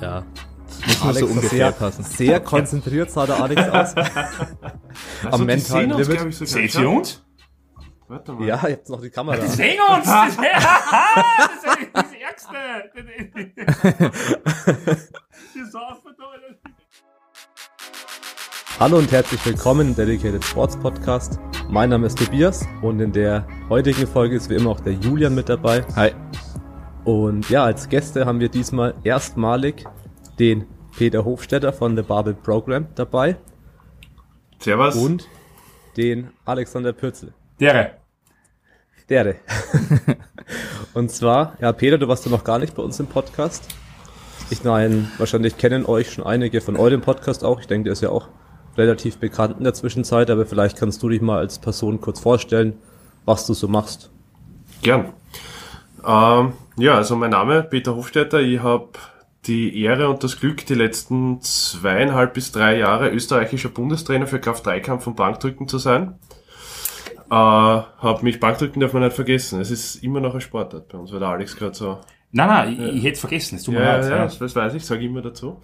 Ja. Muss nur so ungefähr sehr, passen. Sehr konzentriert sah der Alex aus. Also, Am sehen mentalen Limit. Seht ihr uns? Warte mal. Ja, jetzt noch die Kamera. Die sehen uns! Das ist das, ist das Ärgste! Die saufen da. Hallo und herzlich willkommen im Dedicated Sports Podcast. Mein Name ist Tobias und in der heutigen Folge ist wie immer auch der Julian mit dabei. Hi. Und ja, als Gäste haben wir diesmal erstmalig den Peter Hofstetter von The Babel Program dabei Servus. und den Alexander Pürzel. Dere. Dere. und zwar, ja, Peter, du warst ja noch gar nicht bei uns im Podcast. Ich meine, wahrscheinlich kennen euch schon einige von eurem Podcast auch. Ich denke, der ist ja auch relativ bekannt in der Zwischenzeit, aber vielleicht kannst du dich mal als Person kurz vorstellen, was du so machst. Gern. Ähm, ja, also mein Name Peter Hofstetter. Ich habe die Ehre und das Glück, die letzten zweieinhalb bis drei Jahre österreichischer Bundestrainer für Kraft-3-Kampf und Bankdrücken zu sein. Äh, hab mich Bankdrücken darf man nicht vergessen. Es ist immer noch ein Sportart bei uns, weil der Alex gerade so Nein, nein, ich, ich hätte es vergessen. Es tut mir Ja, leid. ja, Ja. das, das weiß ich, sage ich immer dazu.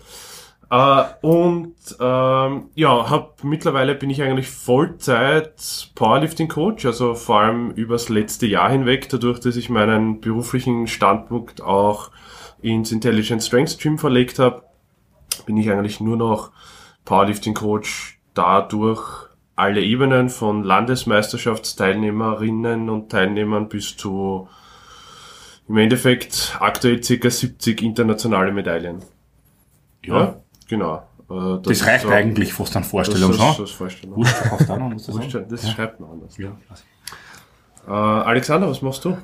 Äh, und ähm, ja, hab mittlerweile bin ich eigentlich Vollzeit Powerlifting Coach, also vor allem übers letzte Jahr hinweg, dadurch, dass ich meinen beruflichen Standpunkt auch ins Intelligent Strength Gym verlegt habe, bin ich eigentlich nur noch Powerlifting Coach dadurch alle Ebenen von Landesmeisterschaftsteilnehmerinnen und Teilnehmern bis zu im Endeffekt aktuell ca. 70 internationale Medaillen. ja. Genau. Äh, Das ist reicht so- eigentlich fast an Das Vorstellung schon. das ist Vorstellung. Wurscht, verkauft auch noch, muss das Wurscht. Das schreibt man anders. Ja. Äh, Alexander, was machst du?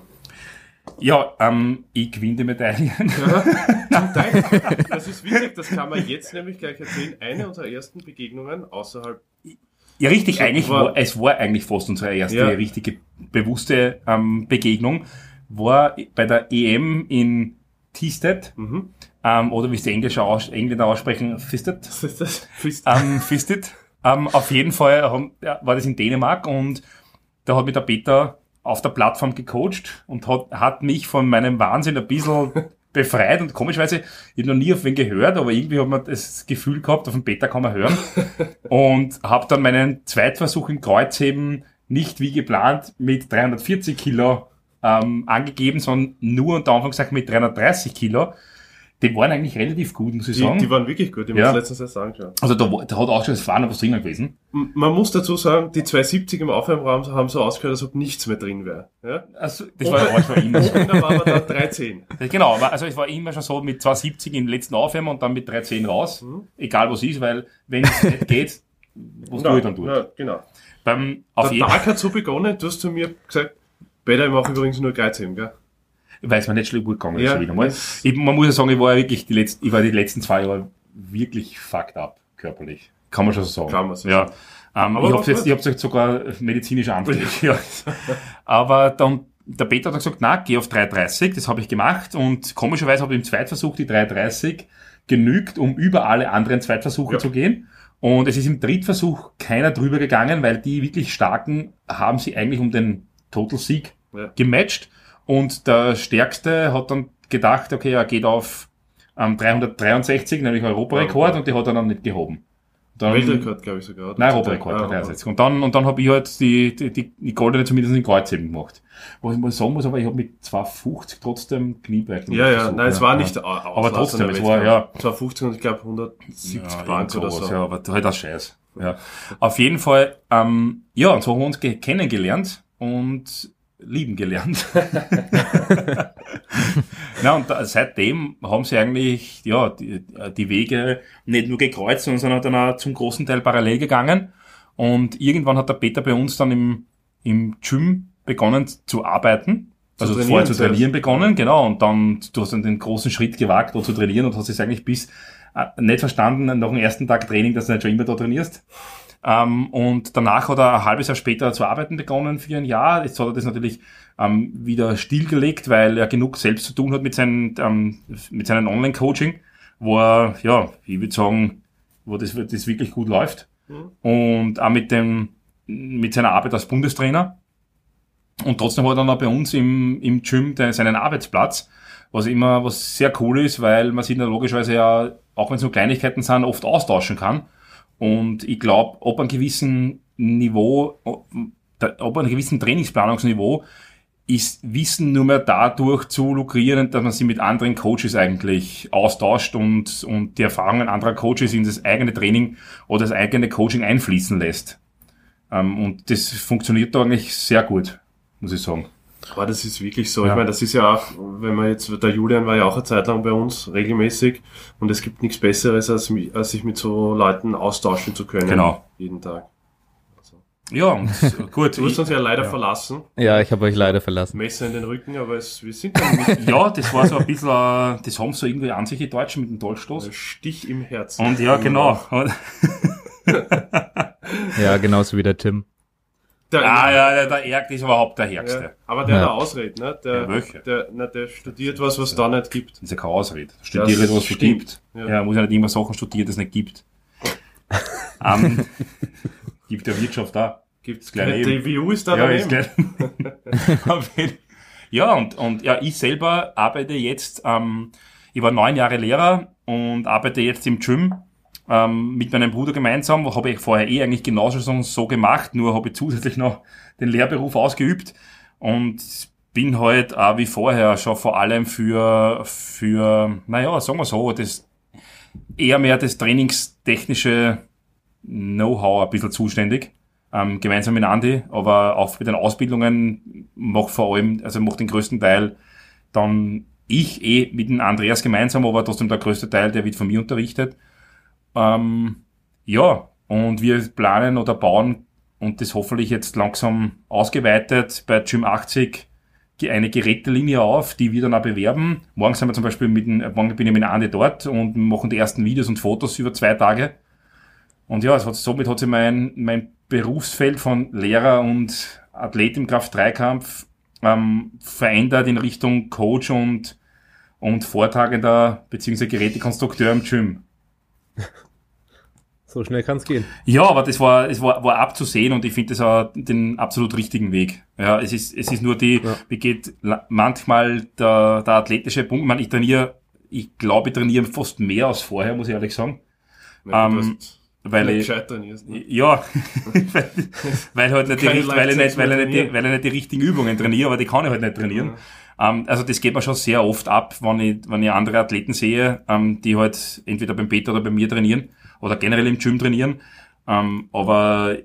Ja, ähm, ich gewinne die Medaillen. Teil. Das ist witzig, das kann man jetzt nämlich gleich erzählen. Eine unserer ersten Begegnungen außerhalb. Ja, richtig, eigentlich war, es war eigentlich fast unsere erste Ja. richtige bewusste ähm, Begegnung, war bei der EM in Tisted, Mhm. Ähm, oder wie es die Englische aus, Engländer aussprechen, Fisted, das? Fist- ähm, Fisted. Ähm, auf jeden Fall haben, ja, war das in Dänemark und da hat mich der Peter auf der Plattform gecoacht und hat, hat mich von meinem Wahnsinn ein bisschen befreit und komischweise, ich habe noch nie auf wen gehört, aber irgendwie hat man das Gefühl gehabt, auf den Peter kann man hören und habe dann meinen Zweitversuch im Kreuzheben nicht wie geplant mit 340 Kilo ähm, angegeben, sondern nur unter Anführungszeichen mit 330 Kilo. Die waren eigentlich relativ gut, muss ich Die, sagen. die waren wirklich gut, die haben Ja. uns letztens erst angeschaut. Also da, da hat auch schon das Fahren was drinnen gewesen. Man muss dazu sagen, die 270 im Aufwärmraum haben so ausgehört, als ob nichts mehr drin wäre. Ja? Also, das war, das war immer so. Dann waren wir da 310. Genau, also es war immer schon so mit 270 im letzten Aufwärmen und dann mit 310 raus. Egal was ist, weil wenn es nicht geht, was tue ich dann. Ja, genau. Beim, auf Der Tag hat so begonnen, du hast zu mir gesagt, Peter, ich mache übrigens nur Kreuzheben, gell? Es mir nicht schlimm gut gegangen Ja, schon wieder mal. Ich, man muss ja sagen, ich war ja wirklich die letzten, ich war die letzten zwei Jahre wirklich fucked up, körperlich. Kann man schon so sagen. Kann man so ja. Ähm, Aber ich habe jetzt, ich hab's jetzt sogar medizinisch anfällig. ja. Aber dann, der Peter hat gesagt, na, geh auf 330, das habe ich gemacht und komischerweise habe ich im Zweitversuch die 330 genügt, um über alle anderen Zweitversuche Ja. zu gehen. Und es ist im Drittversuch keiner drüber gegangen, weil die wirklich starken haben sie eigentlich um den Total-Sieg Ja. gematcht. Und der Stärkste hat dann gedacht, okay, er geht auf ähm, 363, nämlich Europarekord, Ja. und die hat er dann nicht gehoben. Dann, Weltrekord, glaube ich sogar. Nein, Europarekord, Ah, 363. Und dann, und dann habe ich halt die, die, die, die goldene zumindest in Kreuzheben gemacht. Was ich mal sagen muss, aber ich habe mit 250 trotzdem Kniebeug Ja, ja, versucht, nein, es ja. war Ja. nicht au- Aber trotzdem, es war, ja. Wettkampf. 250 und ich glaube 170 Ja, Bank oder so. Ja, aber halt das Scheiß. Ja. Auf jeden Fall, ähm, ja, und so haben wir uns ge- kennengelernt und lieben gelernt. Na, und da, seitdem haben sie eigentlich, ja, die, die Wege nicht nur gekreuzt, sondern dann auch zum großen Teil parallel gegangen. Und irgendwann hat der Peter bei uns dann im, im Gym begonnen zu arbeiten. Zu Also trainieren vorher zu trainieren begonnen, genau. Und dann, du hast dann den großen Schritt gewagt, da zu trainieren und hast es eigentlich bis äh, nicht verstanden, nach dem ersten Tag Training, dass du nicht schon immer da trainierst. Ähm, und danach hat er ein halbes Jahr später zu arbeiten begonnen für ein Jahr. Jetzt hat er das natürlich ähm, wieder stillgelegt, weil er genug selbst zu tun hat mit seinem, ähm, mit seinem Online-Coaching, wo er, ja, ich würde sagen, wo das, das wirklich gut läuft. Und auch mit dem mit seiner Arbeit als Bundestrainer. Und trotzdem hat er noch bei uns im, im Gym den, seinen Arbeitsplatz, was immer was sehr cool ist, weil man sich da logischerweise ja, auch wenn es nur Kleinigkeiten sind, oft austauschen kann. Und ich glaube, ob ein gewissen Niveau, ob ein gewissen Trainingsplanungsniveau ist Wissen nur mehr dadurch zu lukrieren, dass man sich mit anderen Coaches eigentlich austauscht und, und die Erfahrungen anderer Coaches in das eigene Training oder das eigene Coaching einfließen lässt. Ähm, und das funktioniert da eigentlich sehr gut, muss ich sagen. Aber das ist wirklich so. Ja. Ich meine, das ist ja auch, wenn man jetzt, der Julian war ja auch eine Zeit lang bei uns regelmäßig und es gibt nichts Besseres, als, als sich mit so Leuten austauschen zu können. Genau. Jeden Tag. Ja, gut. Du hast uns ja leider ja. verlassen. Ja, ich habe euch leider verlassen. Messer in den Rücken, aber es, wir sind dann nicht. ja, das war so ein bisschen, äh, das haben so irgendwie an sich die Deutschen mit dem Dolchstoß. Stich im Herzen. Und ja, genau. ja, genauso wie der Tim. Der, ah, ja, der, der Erg ist überhaupt der Ärgste. Ja, aber der ja. hat Ausrede, ne? Der, ja, der, na, der studiert was, was da nicht gibt. Das ist ja keine Ausrede. Studiert was, was es gibt. Ja. ja, muss ja nicht immer Sachen studieren, die es nicht gibt. um, ähm, gibt ja Wirtschaft da. Gibt's gleich. Die DVU ist da ja, ist gleich. ja, und, und ja, ich selber arbeite jetzt, ähm, ich war neun Jahre Lehrer und arbeite jetzt im Gym ähm, mit meinem Bruder gemeinsam. Habe ich vorher eh eigentlich genauso so gemacht, nur habe ich zusätzlich noch den Lehrberuf ausgeübt und bin halt auch wie vorher schon vor allem für, für, naja, sagen wir so, das eher mehr das trainingstechnische Know-how ein bisschen zuständig ähm, gemeinsam mit Andi, aber auch mit den Ausbildungen macht vor allem, also macht den größten Teil dann ich eh mit dem Andreas gemeinsam, aber trotzdem der größte Teil, der wird von mir unterrichtet. Ähm, ja, und wir planen oder bauen und das hoffentlich jetzt langsam ausgeweitet bei Gym 80 eine Gerätelinie auf, die wir dann auch bewerben. Morgen sind wir zum Beispiel mit dem, morgen bin ich mit Andi dort und machen die ersten Videos und Fotos über zwei Tage. Und ja, also somit hat sich mein, mein Berufsfeld von Lehrer und Athlet im Kraft-3-Kampf ähm, verändert in Richtung Coach und, und Vortragender bzw. Gerätekonstrukteur im Gym. So schnell kann es gehen. Ja, aber das war, es war, war abzusehen und ich finde das auch den absolut richtigen Weg. Ja, es ist, es ist nur die, ja. wie geht manchmal der, der athletische Punkt. Ich, meine, ich trainiere, ich glaube, ich trainiere fast mehr als vorher, muss ich ehrlich sagen. Ja, ähm, weil ich, ne? ja, weil, weil halt nicht die, weil ich nicht, weil ich nicht, die, weil ich nicht die richtigen Übungen trainiere, aber die kann ich halt nicht trainieren. Ja. Ähm, also das geht mir schon sehr oft ab, wenn ich, wenn ich andere Athleten sehe, ähm, die halt entweder beim Peter oder bei mir trainieren oder generell im Gym trainieren. Ähm, aber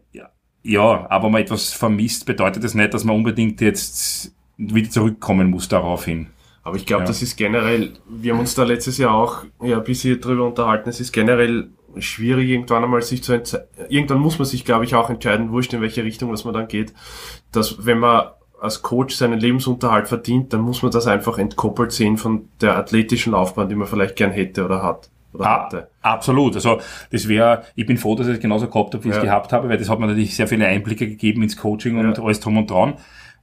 ja, aber man etwas vermisst, bedeutet das nicht, dass man unbedingt jetzt wieder zurückkommen muss darauf hin. Aber ich glaube, ja. das ist generell, wir haben uns da letztes Jahr auch ja, ein bisschen drüber unterhalten, es ist generell schwierig, irgendwann einmal sich zu entscheiden. Irgendwann muss man sich, glaube ich, auch entscheiden, wurscht in welche Richtung was man dann geht, dass wenn man als Coach seinen Lebensunterhalt verdient, dann muss man das einfach entkoppelt sehen von der athletischen Laufbahn, die man vielleicht gern hätte oder hat. Oder ah, hatte. Absolut. Also das wäre, ich bin froh, dass ich es genauso gehabt habe, wie ich es gehabt habe, weil das hat mir natürlich sehr viele Einblicke gegeben ins Coaching und ja. alles drum und dran.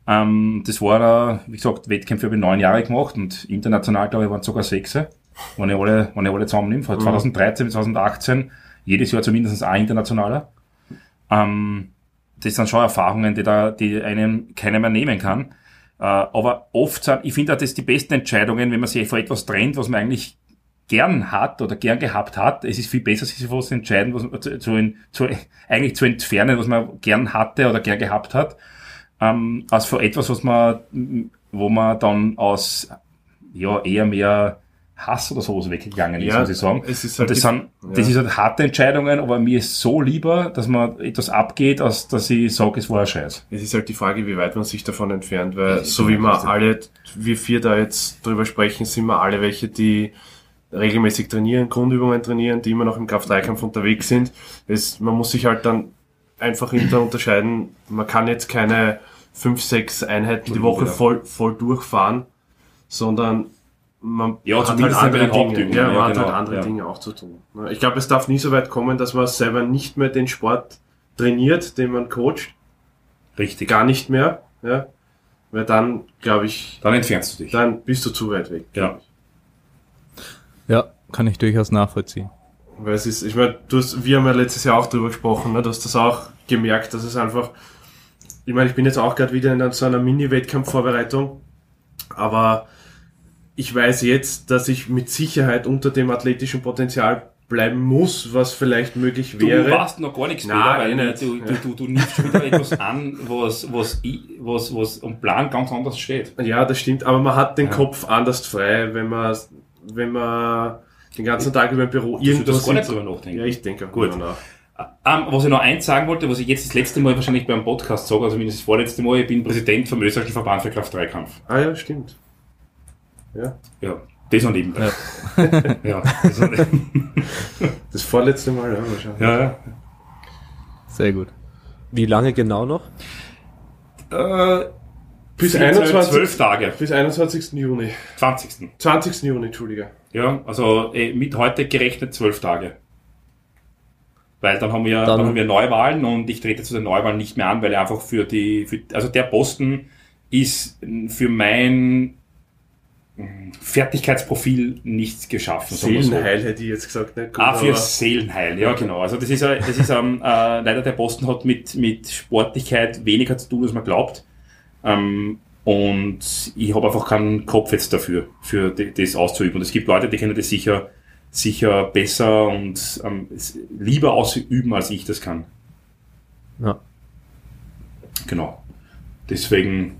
Ähm, das war, wie gesagt, Wettkämpfe habe ich neun Jahre gemacht und international, glaube ich, waren es sogar sechs wenn ich alle, wenn ich alle zusammennehme, von 2013 bis 2018, jedes Jahr zumindest ein internationaler. Ähm, das sind schon Erfahrungen, die da, die einem keiner mehr nehmen kann. Äh, aber oft sind, ich finde auch, das die besten Entscheidungen, wenn man sich vor etwas trennt, was man eigentlich gern hat oder gern gehabt hat. Es ist viel besser, sich für was zu entscheiden, was man zu, zu, zu, eigentlich zu entfernen, was man gern hatte oder gern gehabt hat, ähm, als für etwas, was man, wo man dann aus, ja, eher mehr Hass oder sowas weggegangen ist, ja, muss ich sagen. Es ist halt das, sind, ja. das ist halt harte Entscheidungen, aber mir ist so lieber, dass man etwas abgeht, als dass ich sage, es war ein Scheiß. Es ist halt die Frage, wie weit man sich davon entfernt, weil so wie wir alle, wir vier da jetzt drüber sprechen, sind wir alle welche, die regelmäßig trainieren, Grundübungen trainieren, die immer noch im Kraft-3-Kampf unterwegs sind. Es, man muss sich halt dann einfach hinter unterscheiden, man kann jetzt keine fünf, sechs Einheiten die Woche voll, voll durchfahren, sondern man ja, hat halt andere Dinge, ja, man ja, hat genau, halt andere ja. Dinge auch zu tun. Ich glaube, es darf nie so weit kommen, dass man selber nicht mehr den Sport trainiert, den man coacht. Richtig. Gar nicht mehr, ja. Weil dann, glaube ich. Dann entfernst du dich. Dann bist du zu weit weg. Ja. Ja, kann ich durchaus nachvollziehen. Weil es ist, ich meine, du hast, wir haben ja letztes Jahr auch drüber gesprochen, ne? du hast das auch gemerkt, dass es einfach, ich meine, ich bin jetzt auch gerade wieder in so einer Mini-Wettkampfvorbereitung, aber ich weiß jetzt, dass ich mit Sicherheit unter dem athletischen Potenzial bleiben muss, was vielleicht möglich wäre. Du warst noch gar nichts Nein, Peter, eh nicht. du, du, du, du nimmst schon wieder etwas an, was, was, was, was am Plan ganz anders steht. Ja, das stimmt, aber man hat den Ja. Kopf anders frei, wenn man, wenn man den ganzen Tag über im Büro Du irgendwo solltest gar nicht drüber nachdenken. Ja, ich denke Gut. nach. Ähm, was ich noch eins sagen wollte, was ich jetzt das letzte Mal wahrscheinlich beim Podcast sage, also mindestens das vorletzte Mal, ich bin Präsident vom österreichischen Verband für Kraft-3-Kampf. Ah ja, stimmt. Ja. Ja, das noch nebenbei. Ja, das noch nebenbei. Das vorletzte Mal, ja, wahrscheinlich. ja, ja. Sehr gut. Wie lange genau noch? Äh, Bis 14, 21. 12 Tage. Bis 21. Juni. 20. 20. Juni, Entschuldige. Ja, also äh, mit heute gerechnet 12 Tage. Weil dann haben wir, dann, Dann- haben wir Neuwahlen und ich trete zu den Neuwahlen nicht mehr an, weil er einfach für die, für, also der Posten ist für mein Fertigkeitsprofil nicht geschaffen. wir so. Seelenheil hätte ich jetzt gesagt, nicht? Gut, Ah, für Seelenheil, ja genau. Also das ist, das ist ähm, äh, leider der Posten hat mit, mit Sportlichkeit weniger zu tun, als man glaubt. Ähm, und ich habe einfach keinen Kopf jetzt dafür, für das auszuüben. Und es gibt Leute, die können das sicher, sicher besser und ähm, lieber ausüben, als ich das kann. Ja. Genau. Deswegen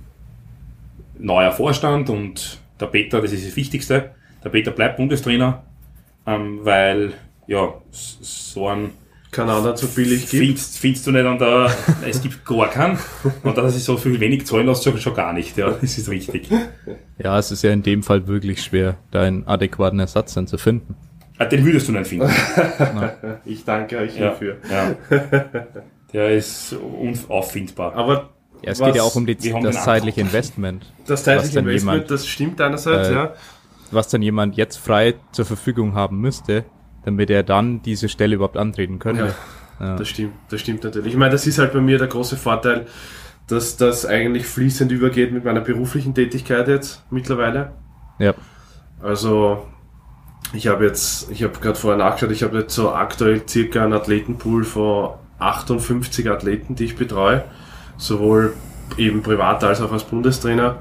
neuer Vorstand und der Peter, das ist das Wichtigste. Der Peter bleibt Bundestrainer, ähm, weil ja, so ein anderen so billig gibt. findest, findest du nicht an der, es gibt gar keinen und dass er sich so viel wenig zahlen lässt, schon- schon gar nicht, ja, das ist richtig. Ja, es ist ja in dem Fall wirklich schwer, da einen adäquaten Ersatz dann zu finden. Ah, Den würdest du nicht finden. Ich danke euch Ja, hierfür. ja. Der ist unauffindbar. Aber Ja, es Was- geht ja auch um die, das zeitliche Investment. das Was zeitliche dann Investment, jemand- das stimmt einerseits, Äh, ja. Was dann jemand jetzt frei zur Verfügung haben müsste, damit er dann diese Stelle überhaupt antreten könnte. Ja. Das stimmt, das stimmt natürlich. Ich meine, das ist halt bei mir der große Vorteil, dass das eigentlich fließend übergeht mit meiner beruflichen Tätigkeit jetzt mittlerweile. Ja. Also ich habe jetzt, ich habe gerade vorher nachgeschaut, ich habe jetzt so aktuell circa einen Athletenpool von 58 Athleten, die ich betreue, sowohl eben privat als auch als Bundestrainer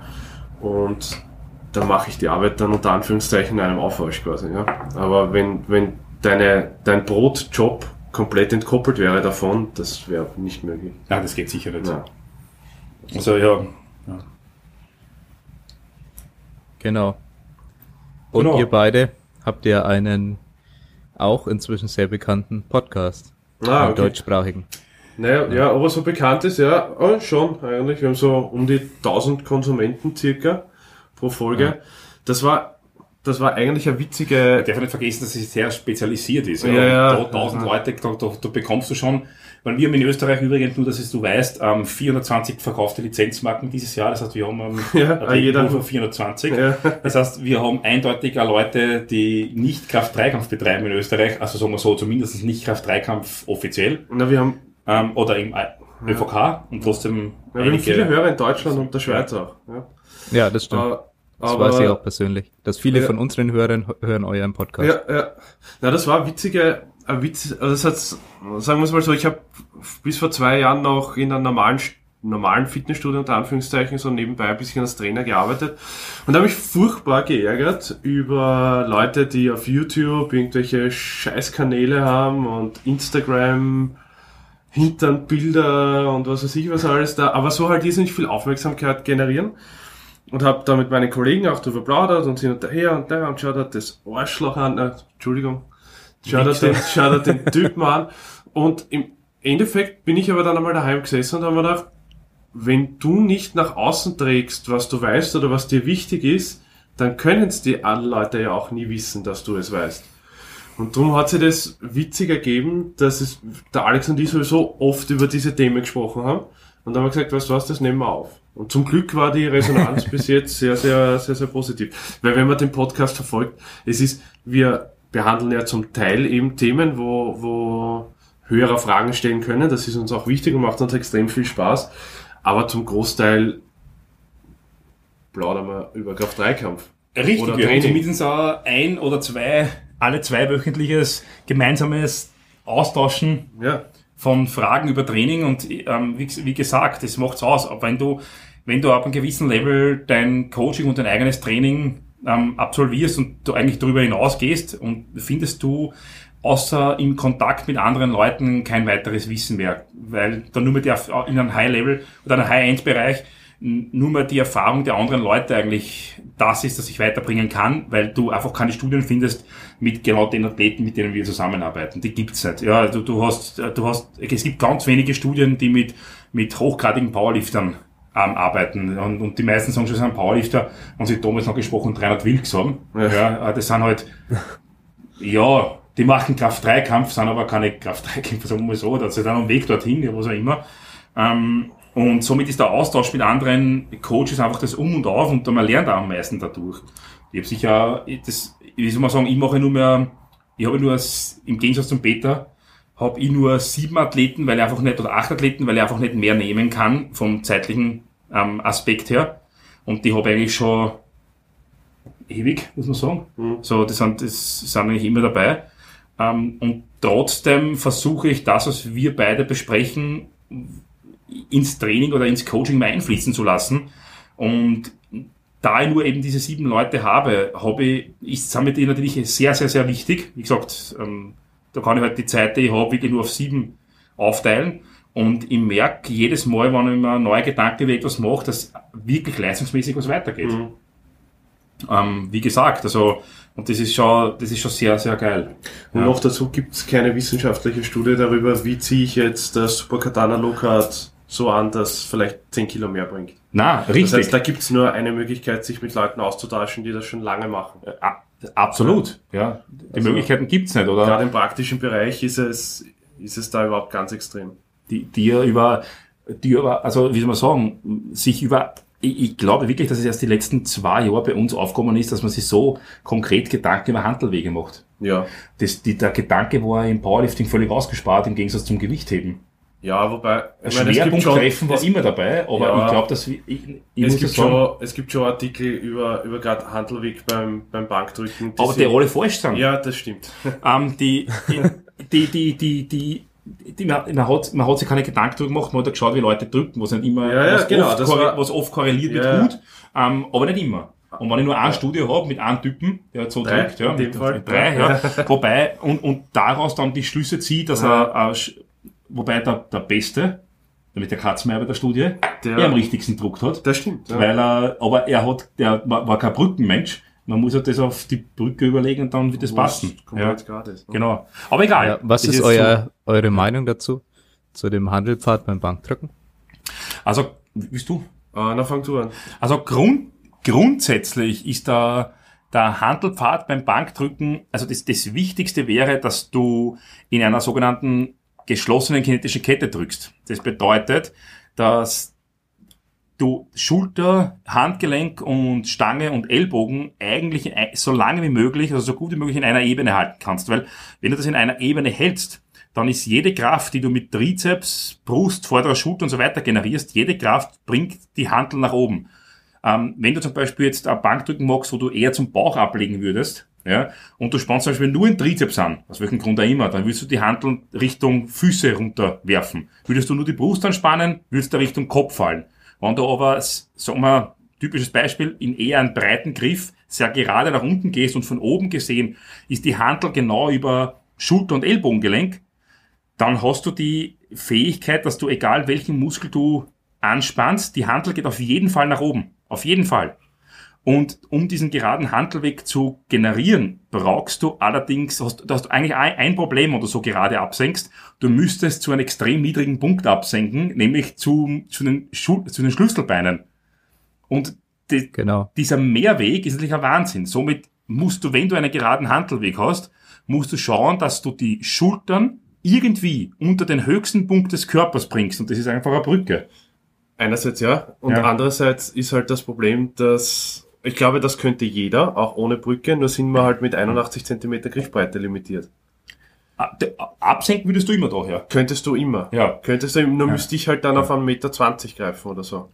und da mache ich die Arbeit dann unter Anführungszeichen in einem Aufwasch quasi. Ja. Aber wenn, wenn deine, dein Brotjob komplett entkoppelt wäre davon, das wäre nicht möglich. Ja, das geht sicher nicht. Ja. Also ja, Genau. Und Genau. ihr beide habt ja einen auch inzwischen sehr bekannten Podcast. Ah, okay. deutschsprachigen. Naja, ja, aber so bekannt ist, ja, oh, schon eigentlich. Wir haben so um die 1000 Konsumenten circa pro Folge. Ja. Das war, das war eigentlich eine witzige, Ich darf nicht vergessen, dass es sehr spezialisiert ist. Ja, ja. Da, tausend Ja. Leute, da, da, da bekommst du schon, weil wir haben in Österreich übrigens, nur dass es du weißt, ähm, 420 verkaufte Lizenzmarken dieses Jahr. Das heißt, wir haben ähm, Ja, jeder- von 420. Ja. Das heißt, wir haben eindeutig auch Leute, die nicht Kraft-3-Kampf betreiben in Österreich, also sagen wir so, zumindest nicht Kraft-3-Kampf offiziell, na, wir haben, ähm, oder im äh, ÖVK und trotzdem ja, wir haben viele Hörer in Deutschland und der Schweiz auch. Ja. Ja, das stimmt. Aber, das aber- weiß ich auch persönlich. Dass viele Ja. von unseren Hörern hören euren Podcast. Ja, ja. Na, das war witzige, ein Witz, also das hat's, sagen wir es mal so, ich habe bis vor zwei Jahren noch in einem normalen, normalen Fitnessstudio unter Anführungszeichen so nebenbei ein bisschen als Trainer gearbeitet und habe mich furchtbar geärgert über Leute, die auf YouTube irgendwelche Scheißkanäle haben und Instagram Hinternbilder und was weiß ich was alles da, aber so halt irrsinnig viel Aufmerksamkeit generieren. Und habe da mit meinen Kollegen auch drüber plaudert und hin und her und da und schaut er das Arschloch an, äh, Entschuldigung, schaut er, den, schaut er den Typen an. Und im Endeffekt bin ich aber dann einmal daheim gesessen und habe mir gedacht, wenn du nicht nach außen trägst, was du weißt oder was dir wichtig ist, dann können es die anderen Leute ja auch nie wissen, dass du es weißt. Und darum hat sich das witzig ergeben, dass es der Alex und ich sowieso oft über diese Themen gesprochen haben. Und dann haben wir gesagt, weißt du was, das nehmen wir auf. Und zum Glück war die Resonanz bis jetzt sehr, sehr, sehr, sehr positiv. Weil wenn man den Podcast verfolgt, es ist, wir behandeln ja zum Teil eben Themen, wo, wo Hörer Fragen stellen können. Das ist uns auch wichtig und macht uns extrem viel Spaß. Aber zum Großteil plaudern wir über Kraft-3-Kampf. Richtig, Oder wir haben zumindest auch ein oder zwei, alle zwei wöchentliches gemeinsames Austauschen Ja. von Fragen über Training und ähm, wie, wie gesagt, das macht's aus. Aber wenn du, wenn du ab einem gewissen Level dein Coaching und dein eigenes Training ähm, absolvierst und du eigentlich darüber hinausgehst und findest du außer im Kontakt mit anderen Leuten kein weiteres Wissen mehr, weil dann nur mit der in einem High-Level oder einem High-End-Bereich nur mehr die Erfahrung der anderen Leute eigentlich das ist, das ich weiterbringen kann, weil du einfach keine Studien findest mit genau den Athleten, mit denen wir zusammenarbeiten. Die gibt's nicht. Ja, du, du hast, du hast, es gibt ganz wenige Studien, die mit, mit hochgradigen Powerliftern ähm, arbeiten. Und, und die meisten sagen schon, sie sind Powerlifter und sie damals noch gesprochen 300 Wilks haben. Ja. ja, äh, das sind halt, ja, die machen Kraft-3-Kampf, sind aber keine Kraft-3-Kämpfer, sagen wir mal so, oder sie sind am Weg dorthin, ja, was auch immer. Ähm, und somit ist der Austausch mit anderen Coaches einfach das Um und Auf und man lernt auch am meisten dadurch. Ich habe sicher, das, wie soll man sagen, ich mache nur mehr, ich habe nur im Gegensatz zum Peter, habe ich nur sieben Athleten, weil ich einfach nicht, oder acht Athleten, weil ich einfach nicht mehr nehmen kann vom zeitlichen ähm, Aspekt her. Und die habe ich eigentlich schon ewig, muss man sagen. Mhm. So, das sind, das sind eigentlich immer dabei. Ähm, und trotzdem versuche ich das, was wir beide besprechen, ins Training oder ins Coaching mal einfließen zu lassen. Und da ich nur eben diese sieben Leute habe, habe ich, ist, sind mir die natürlich sehr, sehr, sehr wichtig. Wie gesagt, ähm, da kann ich halt die Zeit, die ich habe, wirklich nur auf sieben aufteilen. Und ich merke jedes Mal, wenn ich mir einen neuen Gedanke über etwas mache, dass wirklich leistungsmäßig was weitergeht. Mhm. Ähm, wie gesagt, also, und das ist schon, das ist schon sehr, sehr geil. Und ja. noch dazu gibt es keine wissenschaftliche Studie darüber, wie ziehe ich jetzt das Super Katana Low Card so an, dass vielleicht 10 Kilo mehr bringt. Na, richtig. Das heißt, da gibt's nur eine Möglichkeit, sich mit Leuten auszutauschen, die das schon lange machen. Äh, absolut, ja. Die also, Möglichkeiten gibt's nicht, oder? Gerade im praktischen Bereich ist es, ist es da überhaupt ganz extrem. Die, die über, die über, also wie soll man sagen, sich über ich, ich glaube wirklich, dass es erst die letzten zwei Jahre bei uns aufgekommen ist, dass man sich so konkret Gedanken über Handelwege macht. Ja. Das, die, der Gedanke war im Powerlifting völlig ausgespart im Gegensatz zum Gewichtheben. Ja, wobei, ich meine, Schwerpunkttreffen war immer dabei, aber ja, ich glaube, dass ich, ich es gibt schon, es gibt schon Artikel über über gerade Handelweg beim beim Bankdrücken. Die aber die alle falsch sind. Ja, das stimmt. Ähm, die, die, die, die, die, die, man, man, hat, man hat sich keine Gedanken drüber gemacht, man hat geschaut, wie Leute drücken, was nicht immer, ja, ja, was, genau, oft, war, was oft korreliert ja. mit gut, ähm, aber nicht immer. Und wenn ich nur ein ja. Studio habe mit einem Typen, der so drei, drückt, ja, mit, mit drei, ja, wobei, und, und daraus dann die Schlüsse zieht, dass er, äh, wobei der, der Beste, damit der Katzmeier bei der Studie, der, er am richtigsten druckt hat. Das stimmt. Ja. Weil er, aber er hat, der war, war kein Brückenmensch. Man muss halt das auf die Brücke überlegen und dann wird das passen. Ja. Gratis, ne? Genau. Aber egal. Ja, was ist, ist euer, so, eure Meinung dazu? Zu dem Handelpfad beim Bankdrücken? Also, bist du? Ah, na, fang du an. Also Grund, grundsätzlich ist da der Handelpfad beim Bankdrücken, also das, das Wichtigste wäre, dass du in einer sogenannten geschlossenen kinetischen Kette drückst. Das bedeutet, dass du Schulter, Handgelenk und Stange und Ellbogen eigentlich so lange wie möglich, also so gut wie möglich in einer Ebene halten kannst. Weil wenn du das in einer Ebene hältst, dann ist jede Kraft, die du mit Trizeps, Brust, vorderer Schulter und so weiter generierst, jede Kraft bringt die Handel nach oben. Ähm, wenn du zum Beispiel jetzt eine Bank drücken magst, wo du eher zum Bauch ablegen würdest, ja, und du spannst zum Beispiel nur einen Trizeps an, aus welchem Grund auch immer, dann willst du die Handeln Richtung Füße runterwerfen. Würdest du nur die Brust anspannen, würdest du Richtung Kopf fallen. Wenn du aber, sagen wir, typisches Beispiel, in eher einen breiten Griff sehr gerade nach unten gehst und von oben gesehen ist die Handel genau über Schulter- und Ellbogengelenk, dann hast du die Fähigkeit, dass du, egal welchen Muskel du anspannst, die Handel geht auf jeden Fall nach oben. Auf jeden Fall. Und um diesen geraden Handelweg zu generieren, brauchst du allerdings, hast, du hast eigentlich ein, Problem, wenn du so gerade absenkst. Du müsstest zu einem extrem niedrigen Punkt absenken, nämlich zu, zu, den, Schu zu den Schlüsselbeinen. Und die, genau. dieser Mehrweg ist natürlich ein Wahnsinn. Somit musst du, wenn du einen geraden Handelweg hast, musst du schauen, dass du die Schultern irgendwie unter den höchsten Punkt des Körpers bringst. Und das ist einfach eine Brücke. Einerseits ja. Und ja. andererseits ist halt das Problem, dass ich glaube, das könnte jeder, auch ohne Brücke, nur sind wir halt mit 81 cm Griffbreite limitiert. Ah, absenken würdest du immer daher? Könntest du immer. Ja. Könntest du, nur ja. müsste ich halt dann ja. auf 1,20 Meter greifen oder so.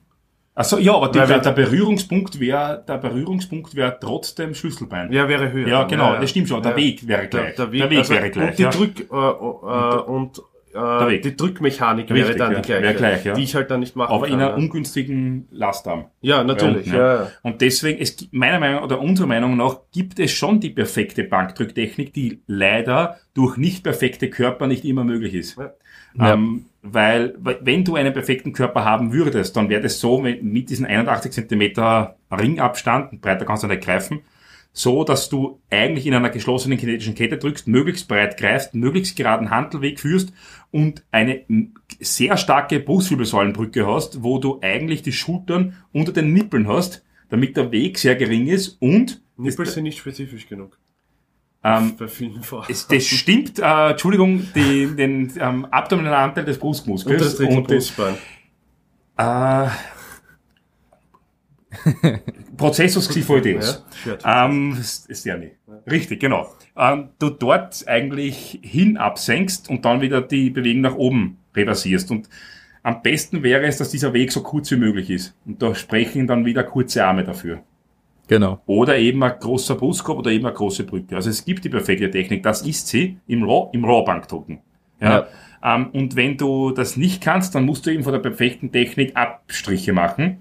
Achso, ja, aber die, der, der, Berührungspunkt wäre, der Berührungspunkt wäre trotzdem Schlüsselbein. Ja, wäre höher. Ja, genau, ja, das stimmt schon. Der Weg wäre gleich. Der, der, Weg, der Weg also, wäre gleich. Und die Drück, äh, äh, und äh, die Drückmechanik wäre Richtig, dann ja. die gleiche, Wäre gleich, ja. die ich halt dann nicht machen Aber kann. in einer ja. ungünstigen Lastarm. ja, natürlich. Ja. Und deswegen, es, meiner Meinung oder unserer Meinung nach, gibt es schon die perfekte Bankdrücktechnik, die leider durch nicht perfekte Körper nicht immer möglich ist. Ähm, weil, wenn du einen perfekten Körper haben würdest, dann wäre das so, mit diesen 81 Zentimeter Ringabstand, breiter kannst du nicht greifen, so, dass du eigentlich in einer geschlossenen kinetischen Kette drückst, möglichst breit greifst, möglichst geraden Handelweg führst und eine sehr starke Brustwirbelsäulenbrücke hast, wo du eigentlich die Schultern unter den Nippeln hast, damit der Weg sehr gering ist und Nippel sind nicht spezifisch genug. ähm, Bei vielen es, das stimmt, äh, Entschuldigung, die, den ähm, abdominalen Anteil des und Brustmuskels das dritte und das, Brustbein. äh, Prozessus xiphoideus. Ja. Ähm, ist ja nicht. Richtig, genau. Ähm, du dort eigentlich hin absenkst und dann wieder die Bewegung nach oben reversierst. Und am besten wäre es, dass dieser Weg so kurz wie möglich ist. Und da sprechen dann wieder kurze Arme dafür. Genau. Oder eben ein großer Brustkorb oder eben eine große Brücke. Also es gibt die perfekte Technik. Das ist sie im Raw, im Raw-Bankdrucken. Ja. Ähm, und wenn du das nicht kannst, dann musst du eben von der perfekten Technik Abstriche machen.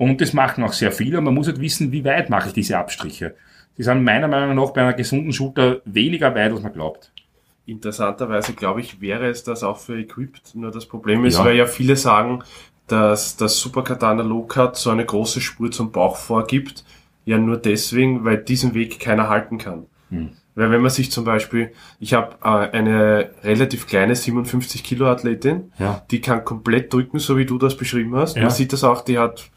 Und das machen auch sehr viele. Und man muss halt wissen, wie weit mache ich diese Abstriche. Die sind meiner Meinung nach bei einer gesunden Schulter weniger weit, als man glaubt. Interessanterweise, glaube ich, wäre es das auch für Equipped. Nur das Problem ist, Ja. weil ja viele sagen, dass das Super Katana Cut so eine große Spur zum Bauch vorgibt. Ja, nur deswegen, weil diesen Weg keiner halten kann. Hm. Weil wenn man sich zum Beispiel, ich habe äh, eine relativ kleine 57 Kilo Athletin, Ja. die kann komplett drücken, so wie du das beschrieben hast. Ja. Man sieht das auch, die hat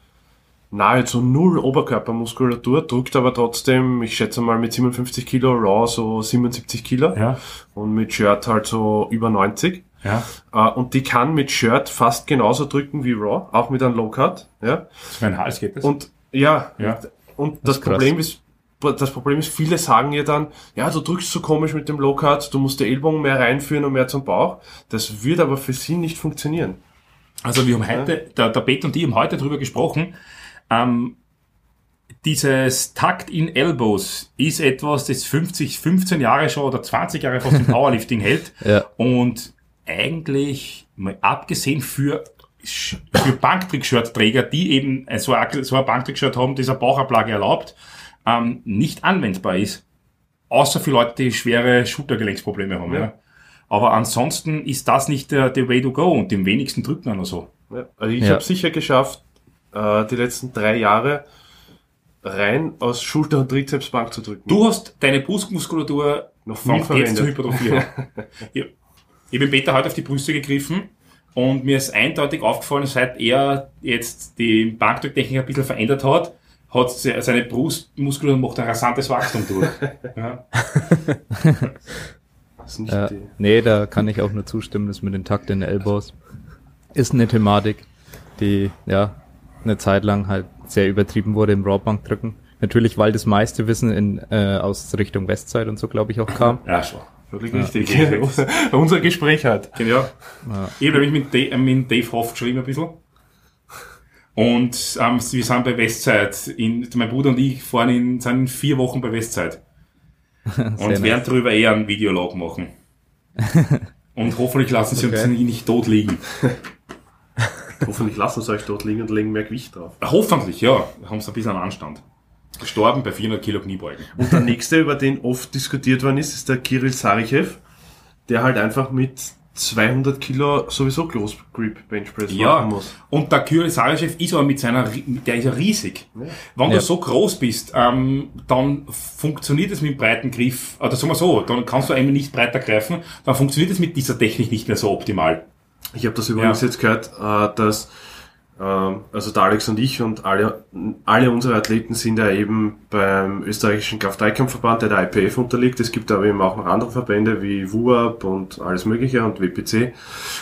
nahezu null Oberkörpermuskulatur, drückt aber trotzdem, ich schätze mal mit 57 Kilo Raw so 77 Kilo Ja. und mit Shirt halt so über 90. Ja. Äh, und die kann mit Shirt fast genauso drücken wie Raw, auch mit einem Low Cut. Ja. So ein Hals geht das. Und ja, Ja. und das, ist krass. Problem ist, das Problem ist, viele sagen ja dann, ja, du drückst so komisch mit dem Low Cut, du musst die Ellbogen mehr reinführen und mehr zum Bauch. Das wird aber für sie nicht funktionieren. Also wir haben heute, der, der Pet und ich haben heute drüber gesprochen, ähm, dieses Takt in Elbows ist etwas, das 50, 15 Jahre schon oder 20 Jahre fast im Powerlifting hält Ja. und eigentlich, mal abgesehen für, für Banktrick-Shirt-Träger, die eben so ein, so ein Banktrick-Shirt haben, das eine Bauchablage erlaubt, ähm, nicht anwendbar ist. Außer für Leute, die schwere Schultergelenksprobleme haben. Ja. Ja. Aber ansonsten ist das nicht der, der Way to go und dem wenigsten drückt man nur so. Ja. Also ich Ja. habe sicher geschafft, äh, die letzten drei Jahre rein aus Schulter- und Trizepsbank zu drücken. Du hast deine Brustmuskulatur Noch nie noch jetzt zu verwendet. hypertrophieren. ich, ich bin Peter heute auf die Brüste gegriffen und mir ist eindeutig aufgefallen, seit er jetzt die Bankdrücktechnik ein bisschen verändert hat, hat se- seine Brustmuskulatur macht ein rasantes Wachstum durch. Ja. Das ist die, nee, da kann ich auch nur zustimmen, das mit den Takt in den Elbows ist eine Thematik, die ja eine Zeit lang halt sehr übertrieben wurde im Rawbankdrücken. Natürlich, weil das meiste Wissen in, äh, aus Richtung Westside und so, glaube ich, auch kam. ja, schon. völlig richtig. Unser Gespräch halt. Ja. Ich habe nämlich mit, Dave, mit Dave Hoff geschrieben ein bisschen. Und ähm, wir sind bei Westside. In, mein Bruder und ich fahren in, sind in vier Wochen bei Westside. Und Sehr werden darüber eher einen Videolog machen. Und hoffentlich lassen sie uns Okay. nicht tot liegen. Hoffentlich lassen sie euch dort liegen und legen mehr Gewicht drauf. Hoffentlich, ja. Haben sie ein bisschen an Anstand. Gestorben bei 400 Kilo Kniebeugen. Und der nächste, über den oft diskutiert worden ist, ist der Kirill Sarichev, der halt einfach mit 200 Kilo sowieso Close Grip Bench Press Ja, machen muss. und der Kyrie Sarajev ist aber mit seiner, der ist ja riesig. Wenn Ja. du so groß bist, ähm, dann funktioniert es mit dem breiten Griff, oder sagen wir so, dann kannst du einmal nicht breiter greifen, dann funktioniert es mit dieser Technik nicht mehr so optimal. Ich habe das übrigens Ja. jetzt gehört, äh, dass ähm, also der Alex und ich und alle, alle unsere Athleten sind ja eben beim österreichischen Kraft-Dreikampfverband, der der IPF unterliegt. Es gibt aber eben auch noch andere Verbände wie WUAP und alles mögliche und WPC.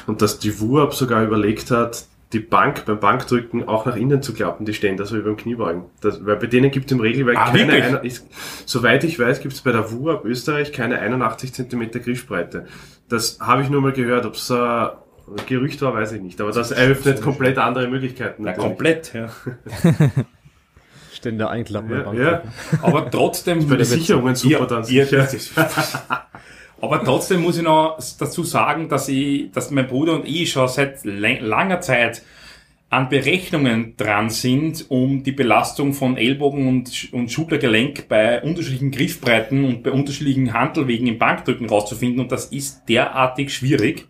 Und dass die WUAP sogar überlegt hat, die Bank beim Bankdrücken auch nach innen zu klappen, die Ständer, so wie beim Kniebeugen. Das, weil bei denen gibt es im Regelwerk Ah, keine, einer, ist, soweit ich weiß, gibt es bei der WUAP Österreich keine 81 cm Griffbreite. Das habe ich nur mal gehört, ob es äh, Gerücht war, weiß ich nicht. Aber das eröffnet komplett andere Möglichkeiten. Ja, natürlich. komplett, ja. Stände einklappen Ja, ja. Aber trotzdem. Bei den Sicherungen super ja, dann ja, sicher. Aber trotzdem muss ich noch dazu sagen, dass ich, dass mein Bruder und ich schon seit langer Zeit an Berechnungen dran sind, um die Belastung von Ellbogen und, und Schultergelenk bei unterschiedlichen Griffbreiten und bei unterschiedlichen Handelwegen im Bankdrücken rauszufinden. Und das ist derartig schwierig,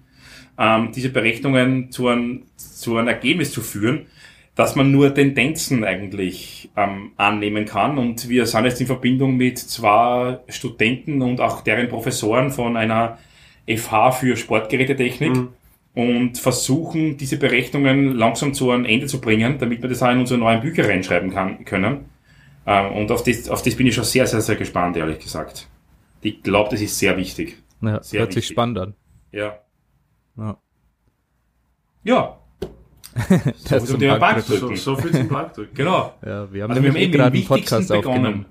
ähm, diese Berechnungen zu einem, zu einem Ergebnis zu führen, dass man nur Tendenzen eigentlich ähm, annehmen kann. Und wir sind jetzt in Verbindung mit zwei Studenten und auch deren Professoren von einer FH für Sportgerätetechnik. Mhm und versuchen, diese Berechnungen langsam zu einem Ende zu bringen, damit wir das auch in unsere neuen Bücher reinschreiben kann, können. Ähm, und auf das, auf das bin ich schon sehr, sehr, sehr gespannt, ehrlich gesagt. Ich glaube, das ist sehr wichtig. Ja, sehr hört wichtig. sich spannend an. Ja. Ja. Ja. Das zum zum Thema Bankdrücken. So, so viel zum Bankdrücken. Genau. Ja, wir haben Also wir haben eben gerade einen Podcast aufgenommen.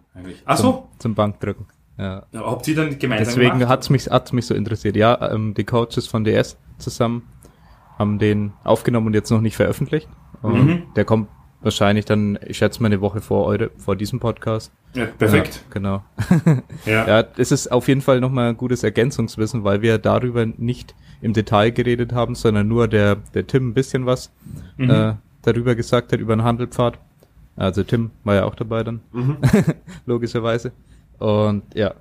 Ach so. Zum, zum Bankdrücken. Ja. Ja, habt ihr dann gemeinsam Deswegen gemacht? hat's mich, hat's mich so interessiert. Ja, ähm, die Coaches von DS zusammen haben den aufgenommen und jetzt noch nicht veröffentlicht. Mhm. Der kommt wahrscheinlich dann, ich schätze mal eine Woche vor eure, vor diesem Podcast. Ja, perfekt. Ja, genau. Ja. Ja, es ist auf jeden Fall nochmal ein gutes Ergänzungswissen, weil wir darüber nicht im Detail geredet haben, sondern nur der, der Tim ein bisschen was Mhm. äh, darüber gesagt hat, über den Handelpfad. Also Tim war ja auch dabei dann, Mhm. logischerweise. Und ja,